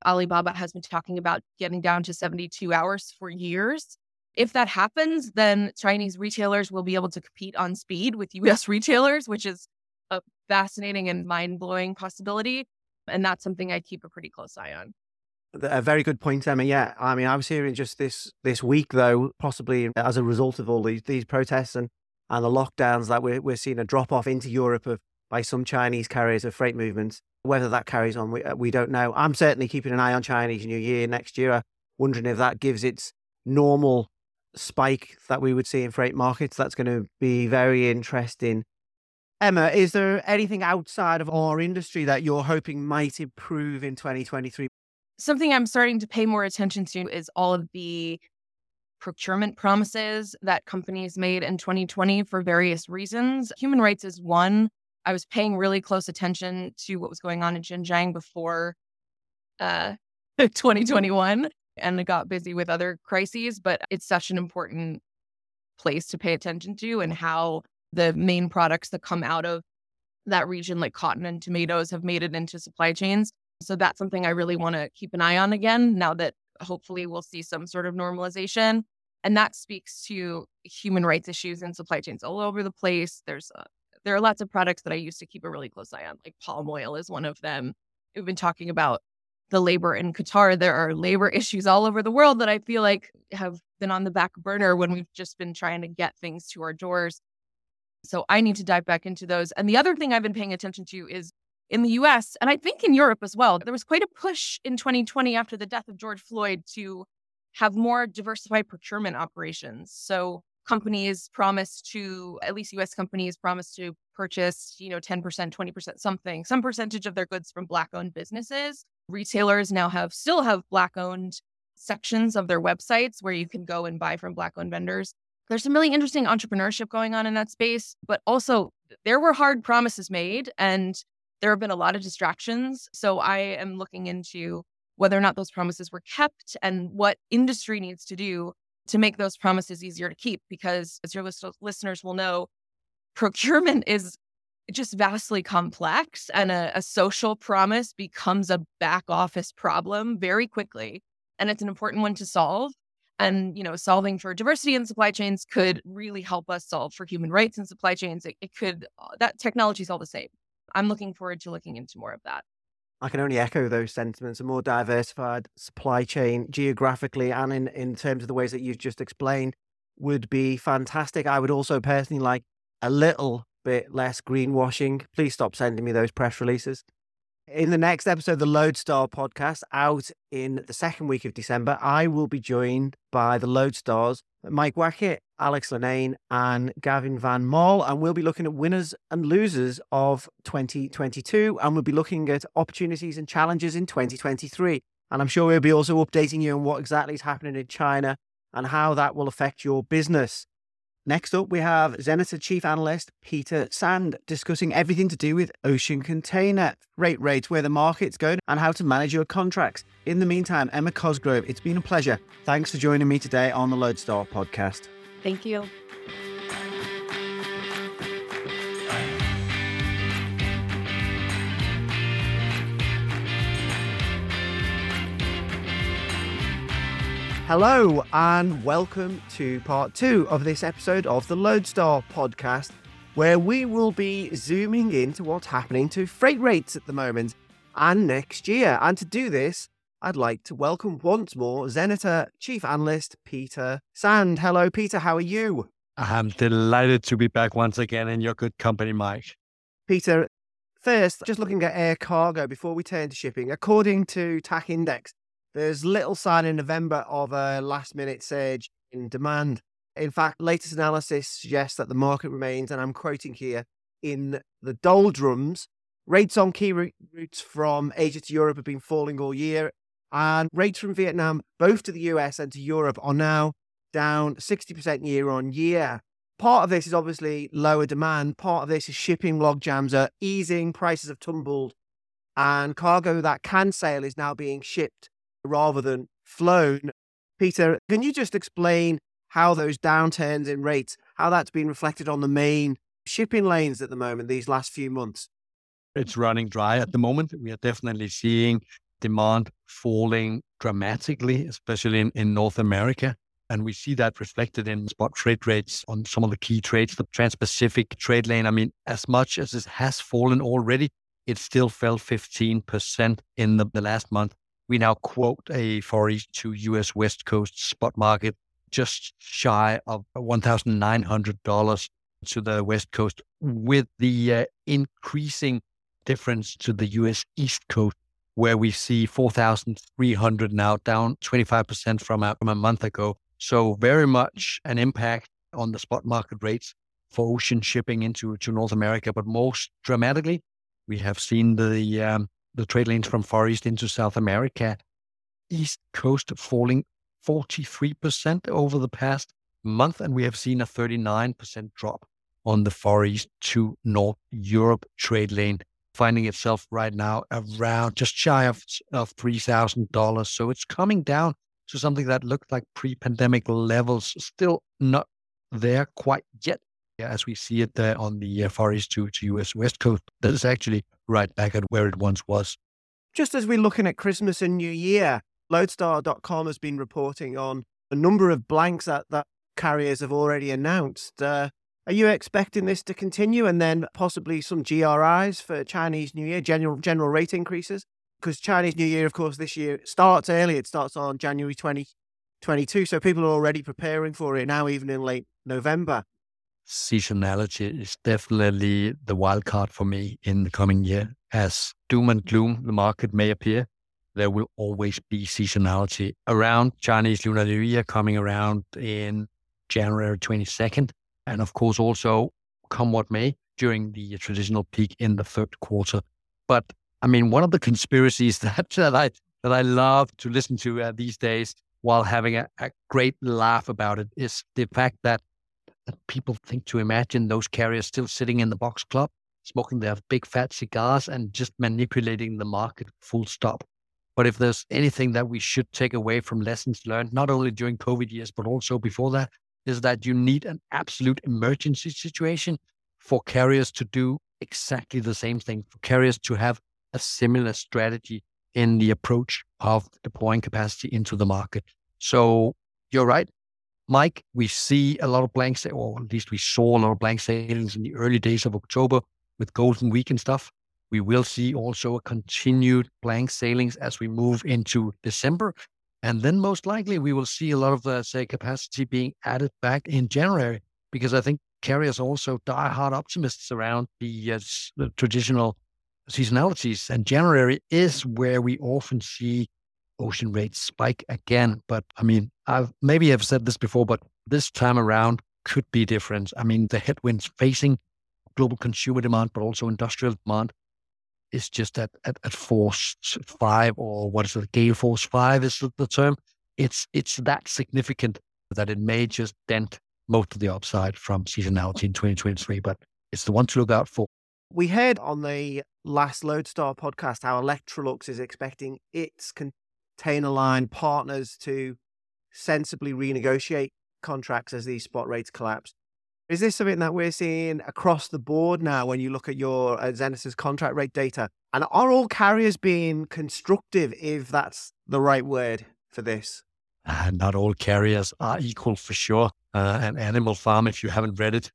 Alibaba has been talking about getting down to 72 hours for years. If that happens, then Chinese retailers will be able to compete on speed with US retailers, which is a fascinating and mind blowing possibility. And that's something I keep a pretty close eye on. A very good point, Emma. Yeah, I mean, I was hearing just this this week, though, possibly as a result of all these these protests and and the lockdowns, that we're we're seeing a drop off into Europe of by some Chinese carriers of freight movements. Whether that carries on, we, uh, we don't know. I'm certainly keeping an eye on Chinese New Year next year, wondering if that gives its normal spike that we would see in freight markets. That's going to be very interesting. Emma, is there anything outside of our industry that you're hoping might improve in 2023? Something I'm starting to pay more attention to is all of the procurement promises that companies made in 2020 for various reasons. Human rights is one I was paying really close attention to what was going on in Xinjiang before uh, 2021 and I got busy with other crises, but it's such an important place to pay attention to and how the main products that come out of that region, like cotton and tomatoes, have made it into supply chains. So that's something I really want to keep an eye on again now that hopefully we'll see some sort of normalization. And that speaks to human rights issues in supply chains all over the place. There's a there are lots of products that I used to keep a really close eye on, like palm oil is one of them. We've been talking about the labor in Qatar. There are labor issues all over the world that I feel like have been on the back burner when we've just been trying to get things to our doors. So I need to dive back into those. And the other thing I've been paying attention to is in the US, and I think in Europe as well, there was quite a push in 2020 after the death of George Floyd to have more diversified procurement operations. So companies promise to at least US companies promise to purchase, you know, 10%, 20%, something, some percentage of their goods from black owned businesses. Retailers now have still have black owned sections of their websites where you can go and buy from black owned vendors. There's some really interesting entrepreneurship going on in that space, but also there were hard promises made and there have been a lot of distractions. So I am looking into whether or not those promises were kept and what industry needs to do to make those promises easier to keep. Because as your list- listeners will know, procurement is just vastly complex and a, a, social promise becomes a back office problem very quickly and it's an important one to solve and you know solving for diversity in supply chains could really help us solve for human rights in supply chains it, it could uh, that technology is all the same i'm looking forward to looking into more of that I can only echo those sentiments. A more diversified supply chain geographically and in, in terms of the ways that you've just explained would be fantastic. I would also personally like a little bit less greenwashing. Please stop sending me those press releases. In the next episode of the Loadstar podcast, out in the second week of December, I will be joined by the Loadstars, Mike Wackett, Alex Lennane, and Gavin van Marle. And we'll be looking at winners and losers of 2022. And we'll be looking at opportunities and challenges in 2023. And I'm sure we'll be also updating you on what exactly is happening in China and how that will affect your business. Next up, we have Xeneta Chief Analyst Peter Sand discussing everything to do with ocean container rate rates, where the market's going, and how to manage your contracts. In the meantime, Emma Cosgrove, it's been a pleasure. Thanks for joining me today on the Loadstar podcast. Thank you. Hello, and welcome to part two of this episode of the Loadstar podcast, where we will be zooming into what's happening to freight rates at the moment and next year. And to do this, I'd like to welcome once more Xeneta Chief Analyst Peter Sand. Hello, Peter. How are you? I'm delighted to be back once again in your good company, Mike. Peter, first, just looking at air cargo before we turn to shipping, according to TAC Index, there's little sign in November of a last minute surge in demand. In fact, latest analysis suggests that the market remains, and I'm quoting here, in the doldrums. Rates on key routes from Asia to Europe have been falling all year, and rates from Vietnam, both to the US and to Europe, are now down 60% year on year. Part of this is obviously lower demand. Part of this is shipping log jams are easing, prices have tumbled, and cargo that can sail is now being shipped rather than flown. Peter, can you just explain how those downturns in rates, how that's been reflected on the main shipping lanes at the moment, these last few months? It's running dry at the moment. We are definitely seeing demand falling dramatically, especially in, in North America. And we see that reflected in spot trade rates on some of the key trades, the Trans Pacific trade lane. I mean, as much as it has fallen already, it still fell 15% in the, the last month. We now quote a Far East to US West Coast spot market just shy of $1,900 to the West Coast, with the uh, increasing difference to the US East Coast, where we see 4,300 now, down 25% from a, from a month ago. So, very much an impact on the spot market rates for ocean shipping into to North America. But most dramatically, we have seen the um, the trade lanes from Far East into South America, East Coast falling 43% over the past month, and we have seen a 39% drop on the Far East to North Europe trade lane, finding itself right now around just shy of, of $3,000. So it's coming down to something that looked like pre pandemic levels, still not there quite yet. As we see it there on the uh, Far East to, to US West Coast, that is actually right back at where it once was. Just as we're looking at Christmas and New Year, Loadstar.com has been reporting on a number of blanks that, that carriers have already announced. Uh, are you expecting this to continue and then possibly some GRIs for Chinese New Year, general general rate increases? Because Chinese New Year, of course, this year starts early. It starts on January 2022. so people are already preparing for it now, even in late November. Seasonality is definitely the wild card for me in the coming year. As doom and gloom the market may appear, there will always be seasonality around Chinese Lunar New Year coming around in January 22nd. And of course, also come what may during the traditional peak in the third quarter. But I mean, one of the conspiracies that, that I that I love to listen to uh, these days while having a, a great laugh about it is the fact that, that people think to imagine those carriers still sitting in the box club, smoking their big fat cigars and just manipulating the market full stop. But if there's anything that we should take away from lessons learned, not only during COVID years, but also before that, is that you need an absolute emergency situation for carriers to do exactly the same thing, for carriers to have a similar strategy in the approach of deploying capacity into the market. So you're right, Mike. We see a lot of blank, or at least we saw a lot of blank sailings in the early days of October with Golden Week and stuff. We will see also a continued blank sailings as we move into December. And then most likely we will see a lot of the, say, capacity being added back in January, because I think carriers also die hard optimists around the, uh, the traditional seasonalities. And January is where we often see ocean rates spike again. But I mean, I've maybe I've said this before, but this time around could be different. I mean, the headwinds facing global consumer demand, but also industrial demand is just at, at, at force five or what is it, gale force five is the term. It's it's that significant that it may just dent most of the upside from seasonality in 2023, but it's the one to look out for. We heard on the last Loadstar podcast how Electrolux is expecting its container line partners to sensibly renegotiate contracts as these spot rates collapse. Is this something that we're seeing across the board now when you look at your uh, Xeneta's contract rate data? And are all carriers being constructive, if that's the right word for this? Uh, not all carriers are equal for sure. Uh, and Animal Farm, if you haven't read it,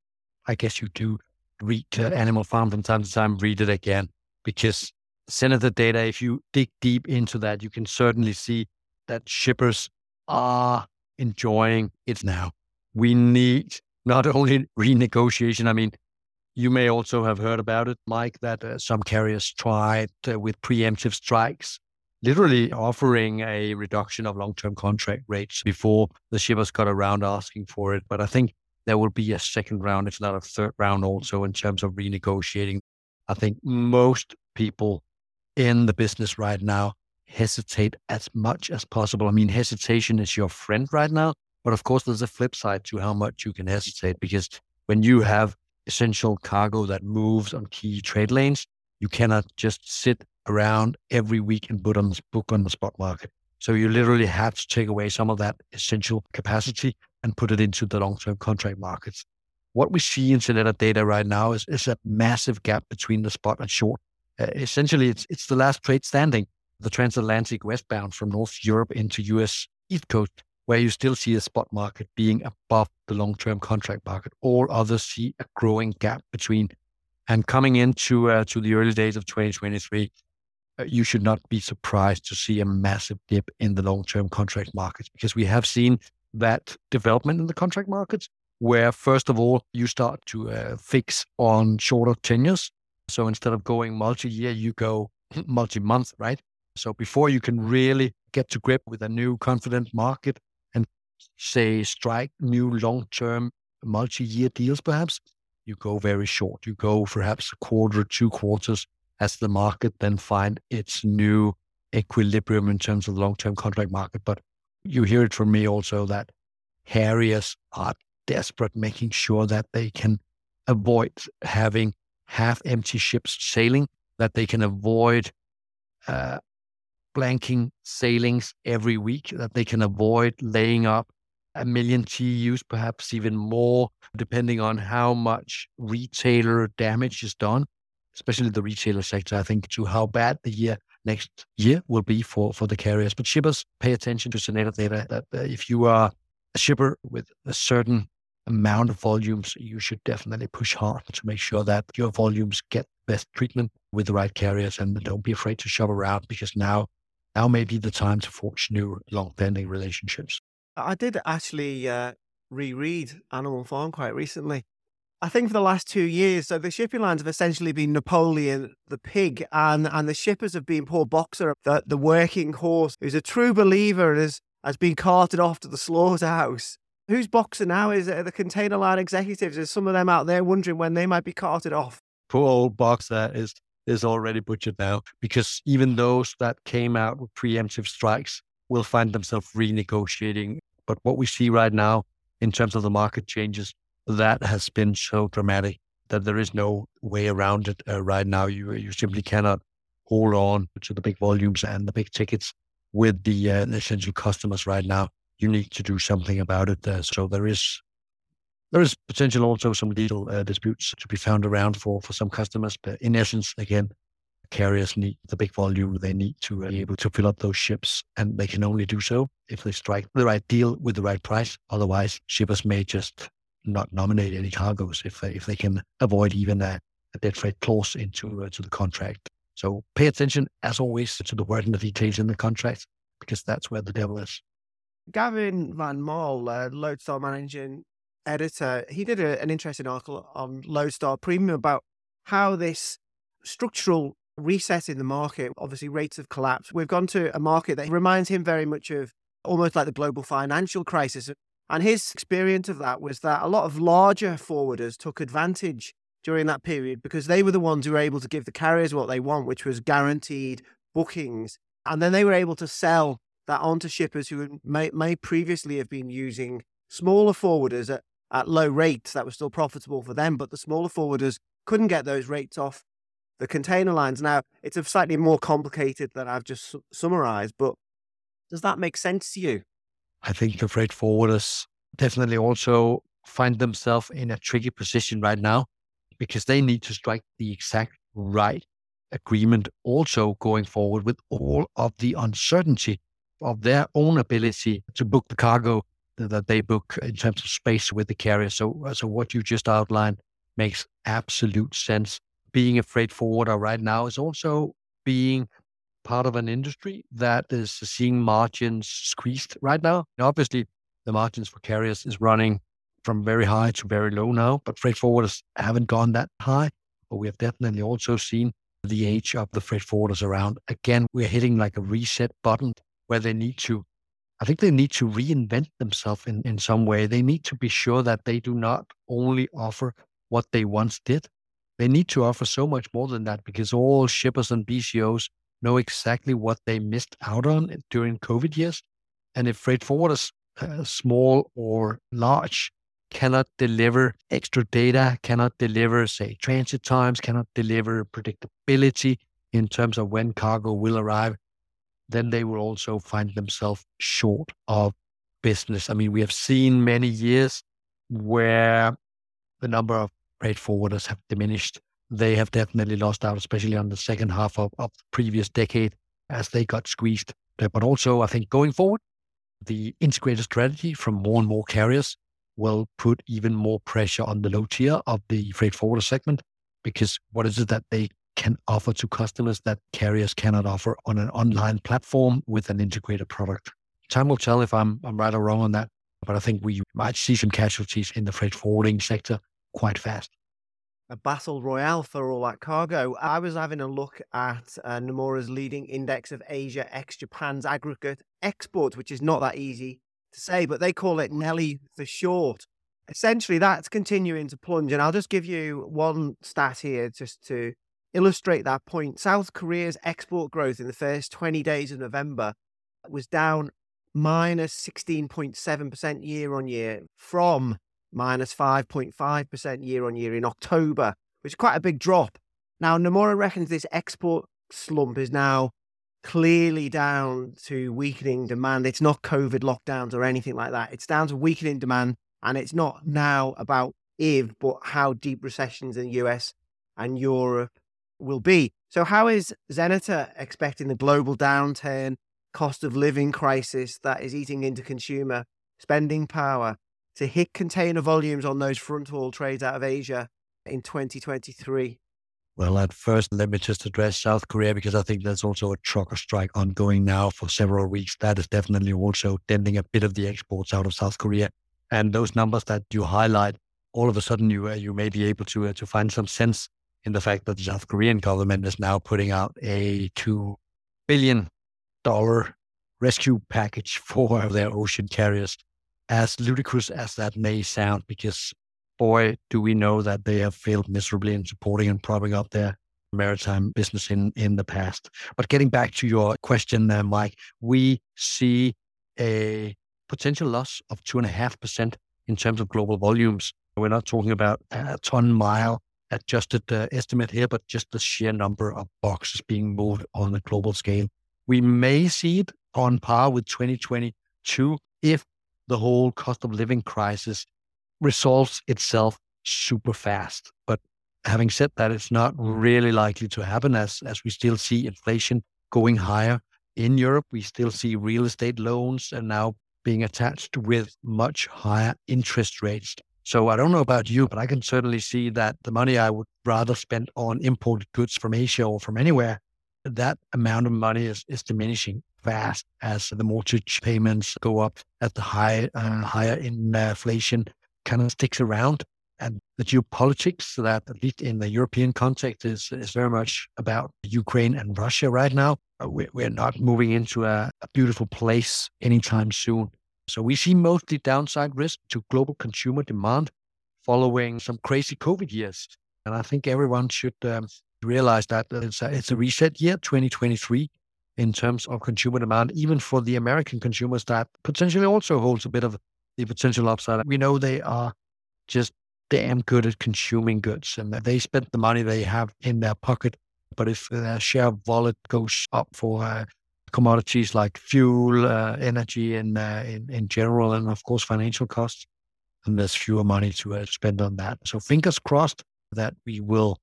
I guess you do read uh, Animal Farm from time to time, read it again. Because Xeneta data, if you dig deep into that, you can certainly see that shippers are enjoying it now. We need not only renegotiation. I mean, you may also have heard about it, Mike, that uh, some carriers tried uh, with preemptive strikes literally offering a reduction of long-term contract rates before the shippers got around asking for it. But I think there will be a second round, if not a third round also in terms of renegotiating. I think most people in the business right now hesitate as much as possible. I mean, hesitation is your friend right now. But of course, there's a flip side to how much you can hesitate because when you have essential cargo that moves on key trade lanes, you cannot just sit around every week and put on the book on the spot market. So you literally have to take away some of that essential capacity and put it into the long-term contract markets. What we see in Xeneta data right now is, is a massive gap between the spot and short. Uh, essentially, it's it's the last trade standing, the transatlantic westbound from North Europe into US East Coast, where you still see the spot market being above the long-term contract market. All others see a growing gap between. And coming into uh, to the early days of 2023, uh, you should not be surprised to see a massive dip in the long-term contract markets because we have seen that development in the contract markets where first of all you start to uh, fix on shorter tenures so instead of going multi-year you go multi-month right so before you can really get to grip with a new confident market say strike new long-term multi-year deals perhaps you go very short you go perhaps a quarter two quarters as the market then find its new equilibrium in terms of the long-term contract market. But you hear it from me also that carriers are desperate, making sure that they can avoid having half empty ships sailing, that they can avoid uh, blanking sailings every week, that they can avoid laying up a million TEUs, perhaps even more, depending on how much retailer damage is done especially the retailer sector, I think, to how bad the year next year will be for, for the carriers. But shippers pay attention to Xeneta data that if you are a shipper with a certain amount of volumes, you should definitely push hard to make sure that your volumes get best treatment with the right carriers and don't be afraid to shop around because now now may be the time to forge new long-standing relationships. I did actually uh, reread Animal Farm quite recently, I think for the last two years, so the shipping lines have essentially been Napoleon the pig, and and the shippers have been poor Boxer, the, the working horse, who's a true believer and has, has been carted off to the slaughterhouse. Who's Boxer now? Is it the container line executives? Is some of them out there wondering when they might be carted off. Poor old Boxer is is already butchered now because even those that came out with preemptive strikes will find themselves renegotiating. But what we see right now in terms of the market changes that has been so dramatic that there is no way around it uh, right now. You you simply cannot hold on to the big volumes and the big tickets with the, uh, essential customers right now. You need to do something about it. Uh, so there is there is potential also some legal uh, disputes to be found around for for some customers. But in essence, again, carriers need the big volume. They need to uh, be able to fill up those ships, and they can only do so if they strike the right deal with the right price. Otherwise, shippers may just not nominate any cargoes if they, if they can avoid even a, a dead freight clause into uh, to the contract. So pay attention, as always, to the word and the details in the contract because that's where the devil is. Gavin van Marle, uh, Loadstar managing editor, he did a, an interesting article on Loadstar Premium about how this structural reset in the market, obviously rates have collapsed. We've gone to a market that reminds him very much of almost like the global financial crisis and his experience of that was that a lot of larger forwarders took advantage during that period because they were the ones who were able to give the carriers what they want, which was guaranteed bookings. And then they were able to sell that onto shippers who may, may previously have been using smaller forwarders at, at low rates that were still profitable for them, but the smaller forwarders couldn't get those rates off the container lines. Now, it's a slightly more complicated than I've just su- summarized, but does that make sense to you? I think the freight forwarders definitely also find themselves in a tricky position right now because they need to strike the exact right agreement also going forward with all of the uncertainty of their own ability to book the cargo that they book in terms of space with the carrier. So, uh, so what you just outlined makes absolute sense. Being a freight forwarder right now is also being part of an industry that is seeing margins squeezed right now. obviously, the margins for carriers is running from very high to very low now, but freight forwarders haven't gone that high. But we have definitely also seen the age of the freight forwarders around. Again, we're hitting like a reset button where they need to, I think they need to reinvent themselves in, in some way. They need to be sure that they do not only offer what they once did. They need to offer so much more than that because all shippers and BCOs know exactly what they missed out on during COVID years. And if freight forwarders, uh, small or large, cannot deliver extra data, cannot deliver, say, transit times, cannot deliver predictability in terms of when cargo will arrive, then they will also find themselves short of business. I mean, we have seen many years where the number of freight forwarders have diminished. They have definitely lost out, especially on the second half of, of the previous decade as they got squeezed. But also, I think going forward, the integrated strategy from more and more carriers will put even more pressure on the low tier of the freight forwarder segment because what is it that they can offer to customers that carriers cannot offer on an online platform with an integrated product? Time will tell if I'm, I'm right or wrong on that, but I think we might see some casualties in the freight forwarding sector quite fast a battle royale for all that cargo. I was having a look at uh, Nomura's leading index of Asia ex Japan's aggregate exports, which is not that easy to say, but they call it Nelly for short. Essentially, that's continuing to plunge. And I'll just give you one stat here just to illustrate that point. South Korea's export growth in the first 20 days of November was down minus 16.7% year on year from minus 5.5% year on year in October, which is quite a big drop. Now, Nomura reckons this export slump is now clearly down to weakening demand. It's not COVID lockdowns or anything like that. It's down to weakening demand. And it's not now about if, but how deep recessions in the US and Europe will be. So, how is Xeneta expecting the global downturn, cost of living crisis that is eating into consumer spending power to hit container volumes on those front haul trades out of Asia in 2023? Well, at first, let me just address South Korea because I think there's also a trucker strike ongoing now for several weeks. That is definitely also denting a bit of the exports out of South Korea. And those numbers that you highlight, all of a sudden you uh, you may be able to uh, to find some sense in the fact that the South Korean government is now putting out a two billion dollar rescue package for their ocean carriers as ludicrous as that may sound, because boy, do we know that they have failed miserably in supporting and propping up their maritime business in, in the past. But getting back to your question, uh, Mike, we see a potential loss of 2.5% in terms of global volumes. We're not talking about a ton mile adjusted uh, estimate here, but just the sheer number of boxes being moved on a global scale. We may see it on par with 2022 if the whole cost of living crisis resolves itself super fast. But having said that, it's not really likely to happen as, as we still see inflation going higher. In Europe, we still see real estate loans and now being attached with much higher interest rates. So I don't know about you, but I can certainly see that the money I would rather spend on imported goods from Asia or from anywhere, that amount of money is, is diminishing fast as the mortgage payments go up, as the high uh, higher inflation kind of sticks around. And the geopolitics that, at least in the European context, is, is very much about Ukraine and Russia right now. Uh, we're, not moving into a beautiful place anytime soon. So we see mostly downside risk to global consumer demand following some crazy COVID years. And I think everyone should um, realize that it's a, it's a reset year, 2023 in terms of consumer demand, even for the American consumers that potentially also holds a bit of the potential upside. We know they are just damn good at consuming goods and they spend the money they have in their pocket. But if their share of wallet goes up for uh, commodities like fuel, uh, energy, and uh, in, in general, and of course, financial costs, And there's fewer money to uh, spend on that. So fingers crossed that we will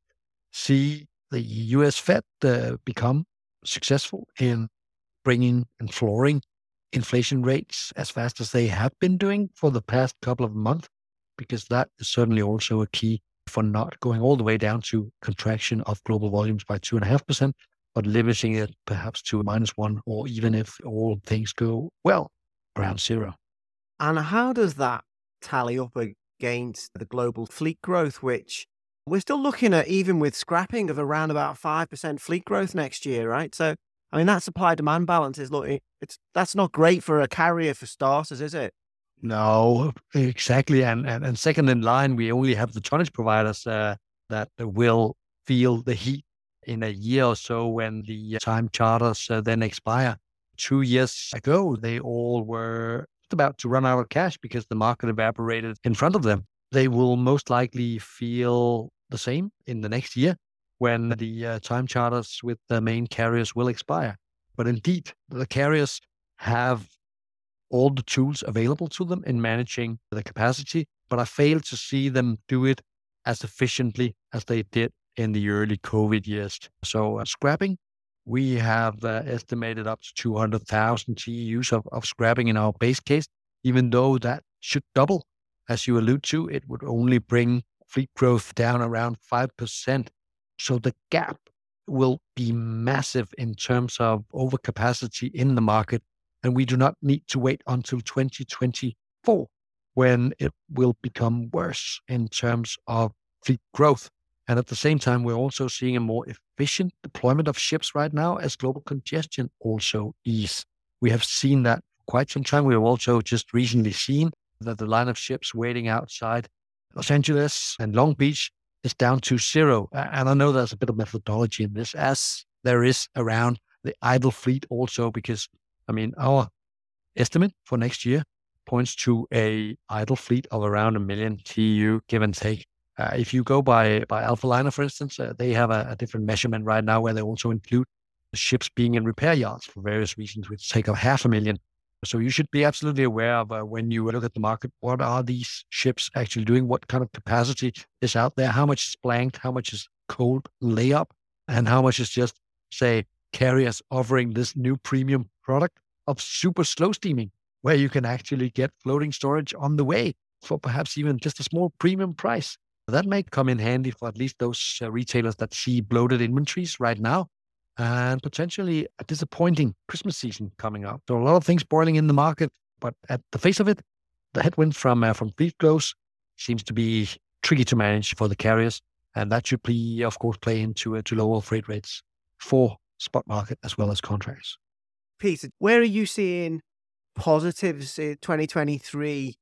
see the US Fed uh, become successful in bringing and flooring inflation rates as fast as they have been doing for the past couple of months, because that is certainly also a key for not going all the way down to contraction of global volumes by two and a half percent, but limiting it perhaps to minus one, or even if all things go well, around zero. And how does that tally up against the global fleet growth, which We're still looking at, even with scrapping, of around about 5% fleet growth next year, right? So, I mean, that supply demand balance is looking, it's, that's not great for a carrier for starters, is it? No, exactly. And, and, and second in line, we only have the tonnage providers uh, that will feel the heat in a year or so when the time charters uh, then expire. Two years ago, they all were about to run out of cash because the market evaporated in front of them. They will most likely feel the same in the next year when the uh, time charters with the main carriers will expire. But indeed, the carriers have all the tools available to them in managing the capacity, but I fail to see them do it as efficiently as they did in the early COVID years. So, uh, scrapping, we have uh, estimated up to 200,000 TEUs of, of scrapping in our base case, even though that should double. As you allude to, it would only bring fleet growth down around 5%. So, the gap will be massive in terms of overcapacity in the market. And we do not need to wait until 2024 when it will become worse in terms of fleet growth. And at the same time, we're also seeing a more efficient deployment of ships right now as global congestion also ease. We have seen that quite some time. We have also just recently seen that the line of ships waiting outside Los Angeles and Long Beach is down to zero. And I know there's a bit of methodology in this, as there is around the idle fleet also, because I mean, our estimate for next year points to a idle fleet of around a million TEU, give and take. Uh, if you go by by Alphaliner, for instance, uh, they have a, a, different measurement right now where they also include the ships being in repair yards for various reasons, which take up half a million. So you should be absolutely aware of uh, when you look at the market, what are these ships actually doing? What kind of capacity is out there? How much is blanked? How much is cold layup? And how much is just, say, carriers offering this new premium product of super slow steaming, where you can actually get floating storage on the way for perhaps even just a small premium price. That may come in handy for at least those uh, retailers that see bloated inventories right now and potentially a disappointing Christmas season coming up. So a lot of things boiling in the market, but at the face of it, the headwind from uh, from fleet growth seems to be tricky to manage for the carriers, and that should be, of course, play into uh, to lower freight rates for spot market as well as contracts. Peter, where are you seeing positives in 2023?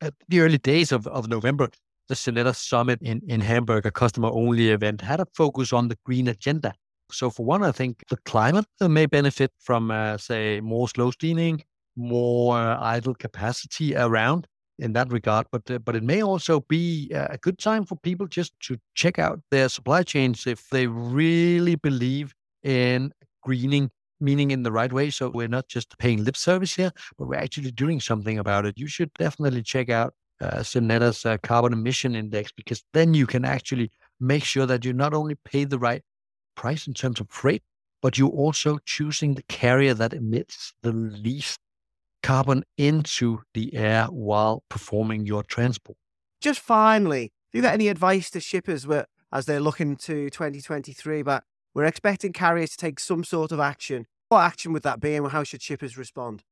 At the early days of, of November, the Xeneta Summit in, in Hamburg, a customer only event, had a focus on the green agenda. So, for one, I think the climate may benefit from, uh, say, more slow steaming, more uh, idle capacity around in that regard. But uh, but it may also be a good time for people just to check out their supply chains if they really believe in greening meaning in the right way. So we're not just paying lip service here, but we're actually doing something about it. You should definitely check out uh, uh, carbon emission index because then you can actually make sure that you not only pay the right price in terms of freight, but you're also choosing the carrier that emits the least carbon into the air while performing your transport. Just finally, do you got any advice to shippers as they're looking to 2023 but we're expecting carriers to take some sort of action. What action would that be and how should shippers respond?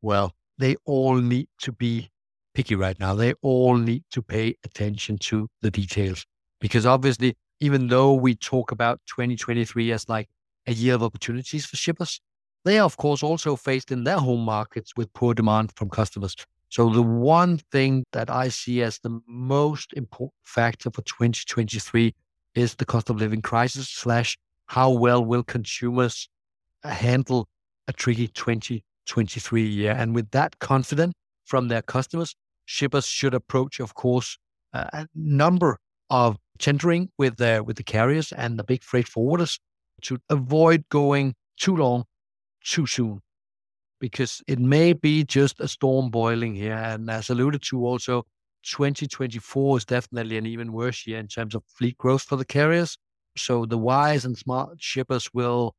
Well, they all need to be picky right now. They all need to pay attention to the details because obviously, even though we talk about 2023 as like a year of opportunities for shippers, they are, of course, also faced in their home markets with poor demand from customers. So, the one thing that I see as the most important factor for 2023 is the cost of living crisis slash how well will consumers uh, handle a tricky 2023 year? And with that confidence from their customers, shippers should approach, of course, a number of tendering with their with the carriers and the big freight forwarders to avoid going too long, too soon, because it may be just a storm boiling here. And as alluded to, also 2024 is definitely an even worse year in terms of fleet growth for the carriers. So the wise and smart shippers will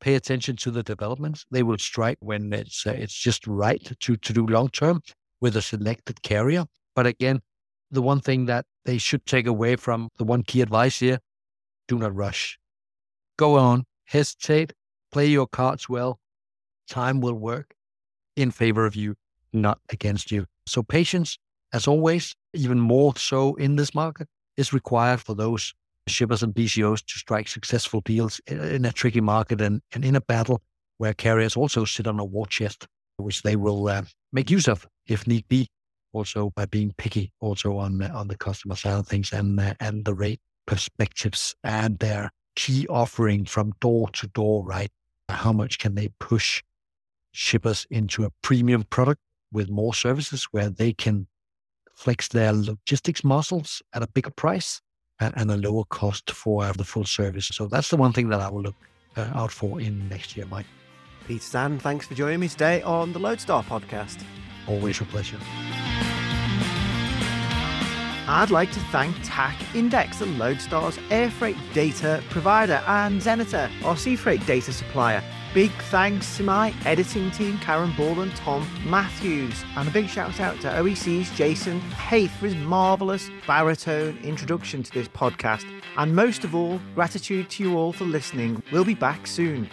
pay attention to the developments. They will strike when it's uh, it's just right to to do long term with a selected carrier. But again, the one thing that they should take away from the one key advice here: do not rush. Go on, hesitate, play your cards well. Time will work in favor of you, not against you. So patience, as always, even more so in this market, is required for those shippers and BCOs to strike successful deals in a tricky market and, and in a battle where carriers also sit on a war chest, which they will uh, make use of if need be, also by being picky also on on the customer side of things and uh, and the rate perspectives and their key offering from door to door, right? How much can they push shippers into a premium product with more services where they can flex their logistics muscles at a bigger price and a lower cost for the full service. So that's the one thing that I will look uh, out for in next year, Mike. Peter Sand, thanks for joining me today on the Loadstar podcast. Always a pleasure. I'd like to thank TAC Index, the Loadstar's air freight data provider, and Xeneta, our sea freight data supplier. Big thanks to my editing team, Karen Ball and Tom Matthews. And a big shout out to OEC's Jason Haith for his marvellous baritone introduction to this podcast. And most of all, gratitude to you all for listening. We'll be back soon.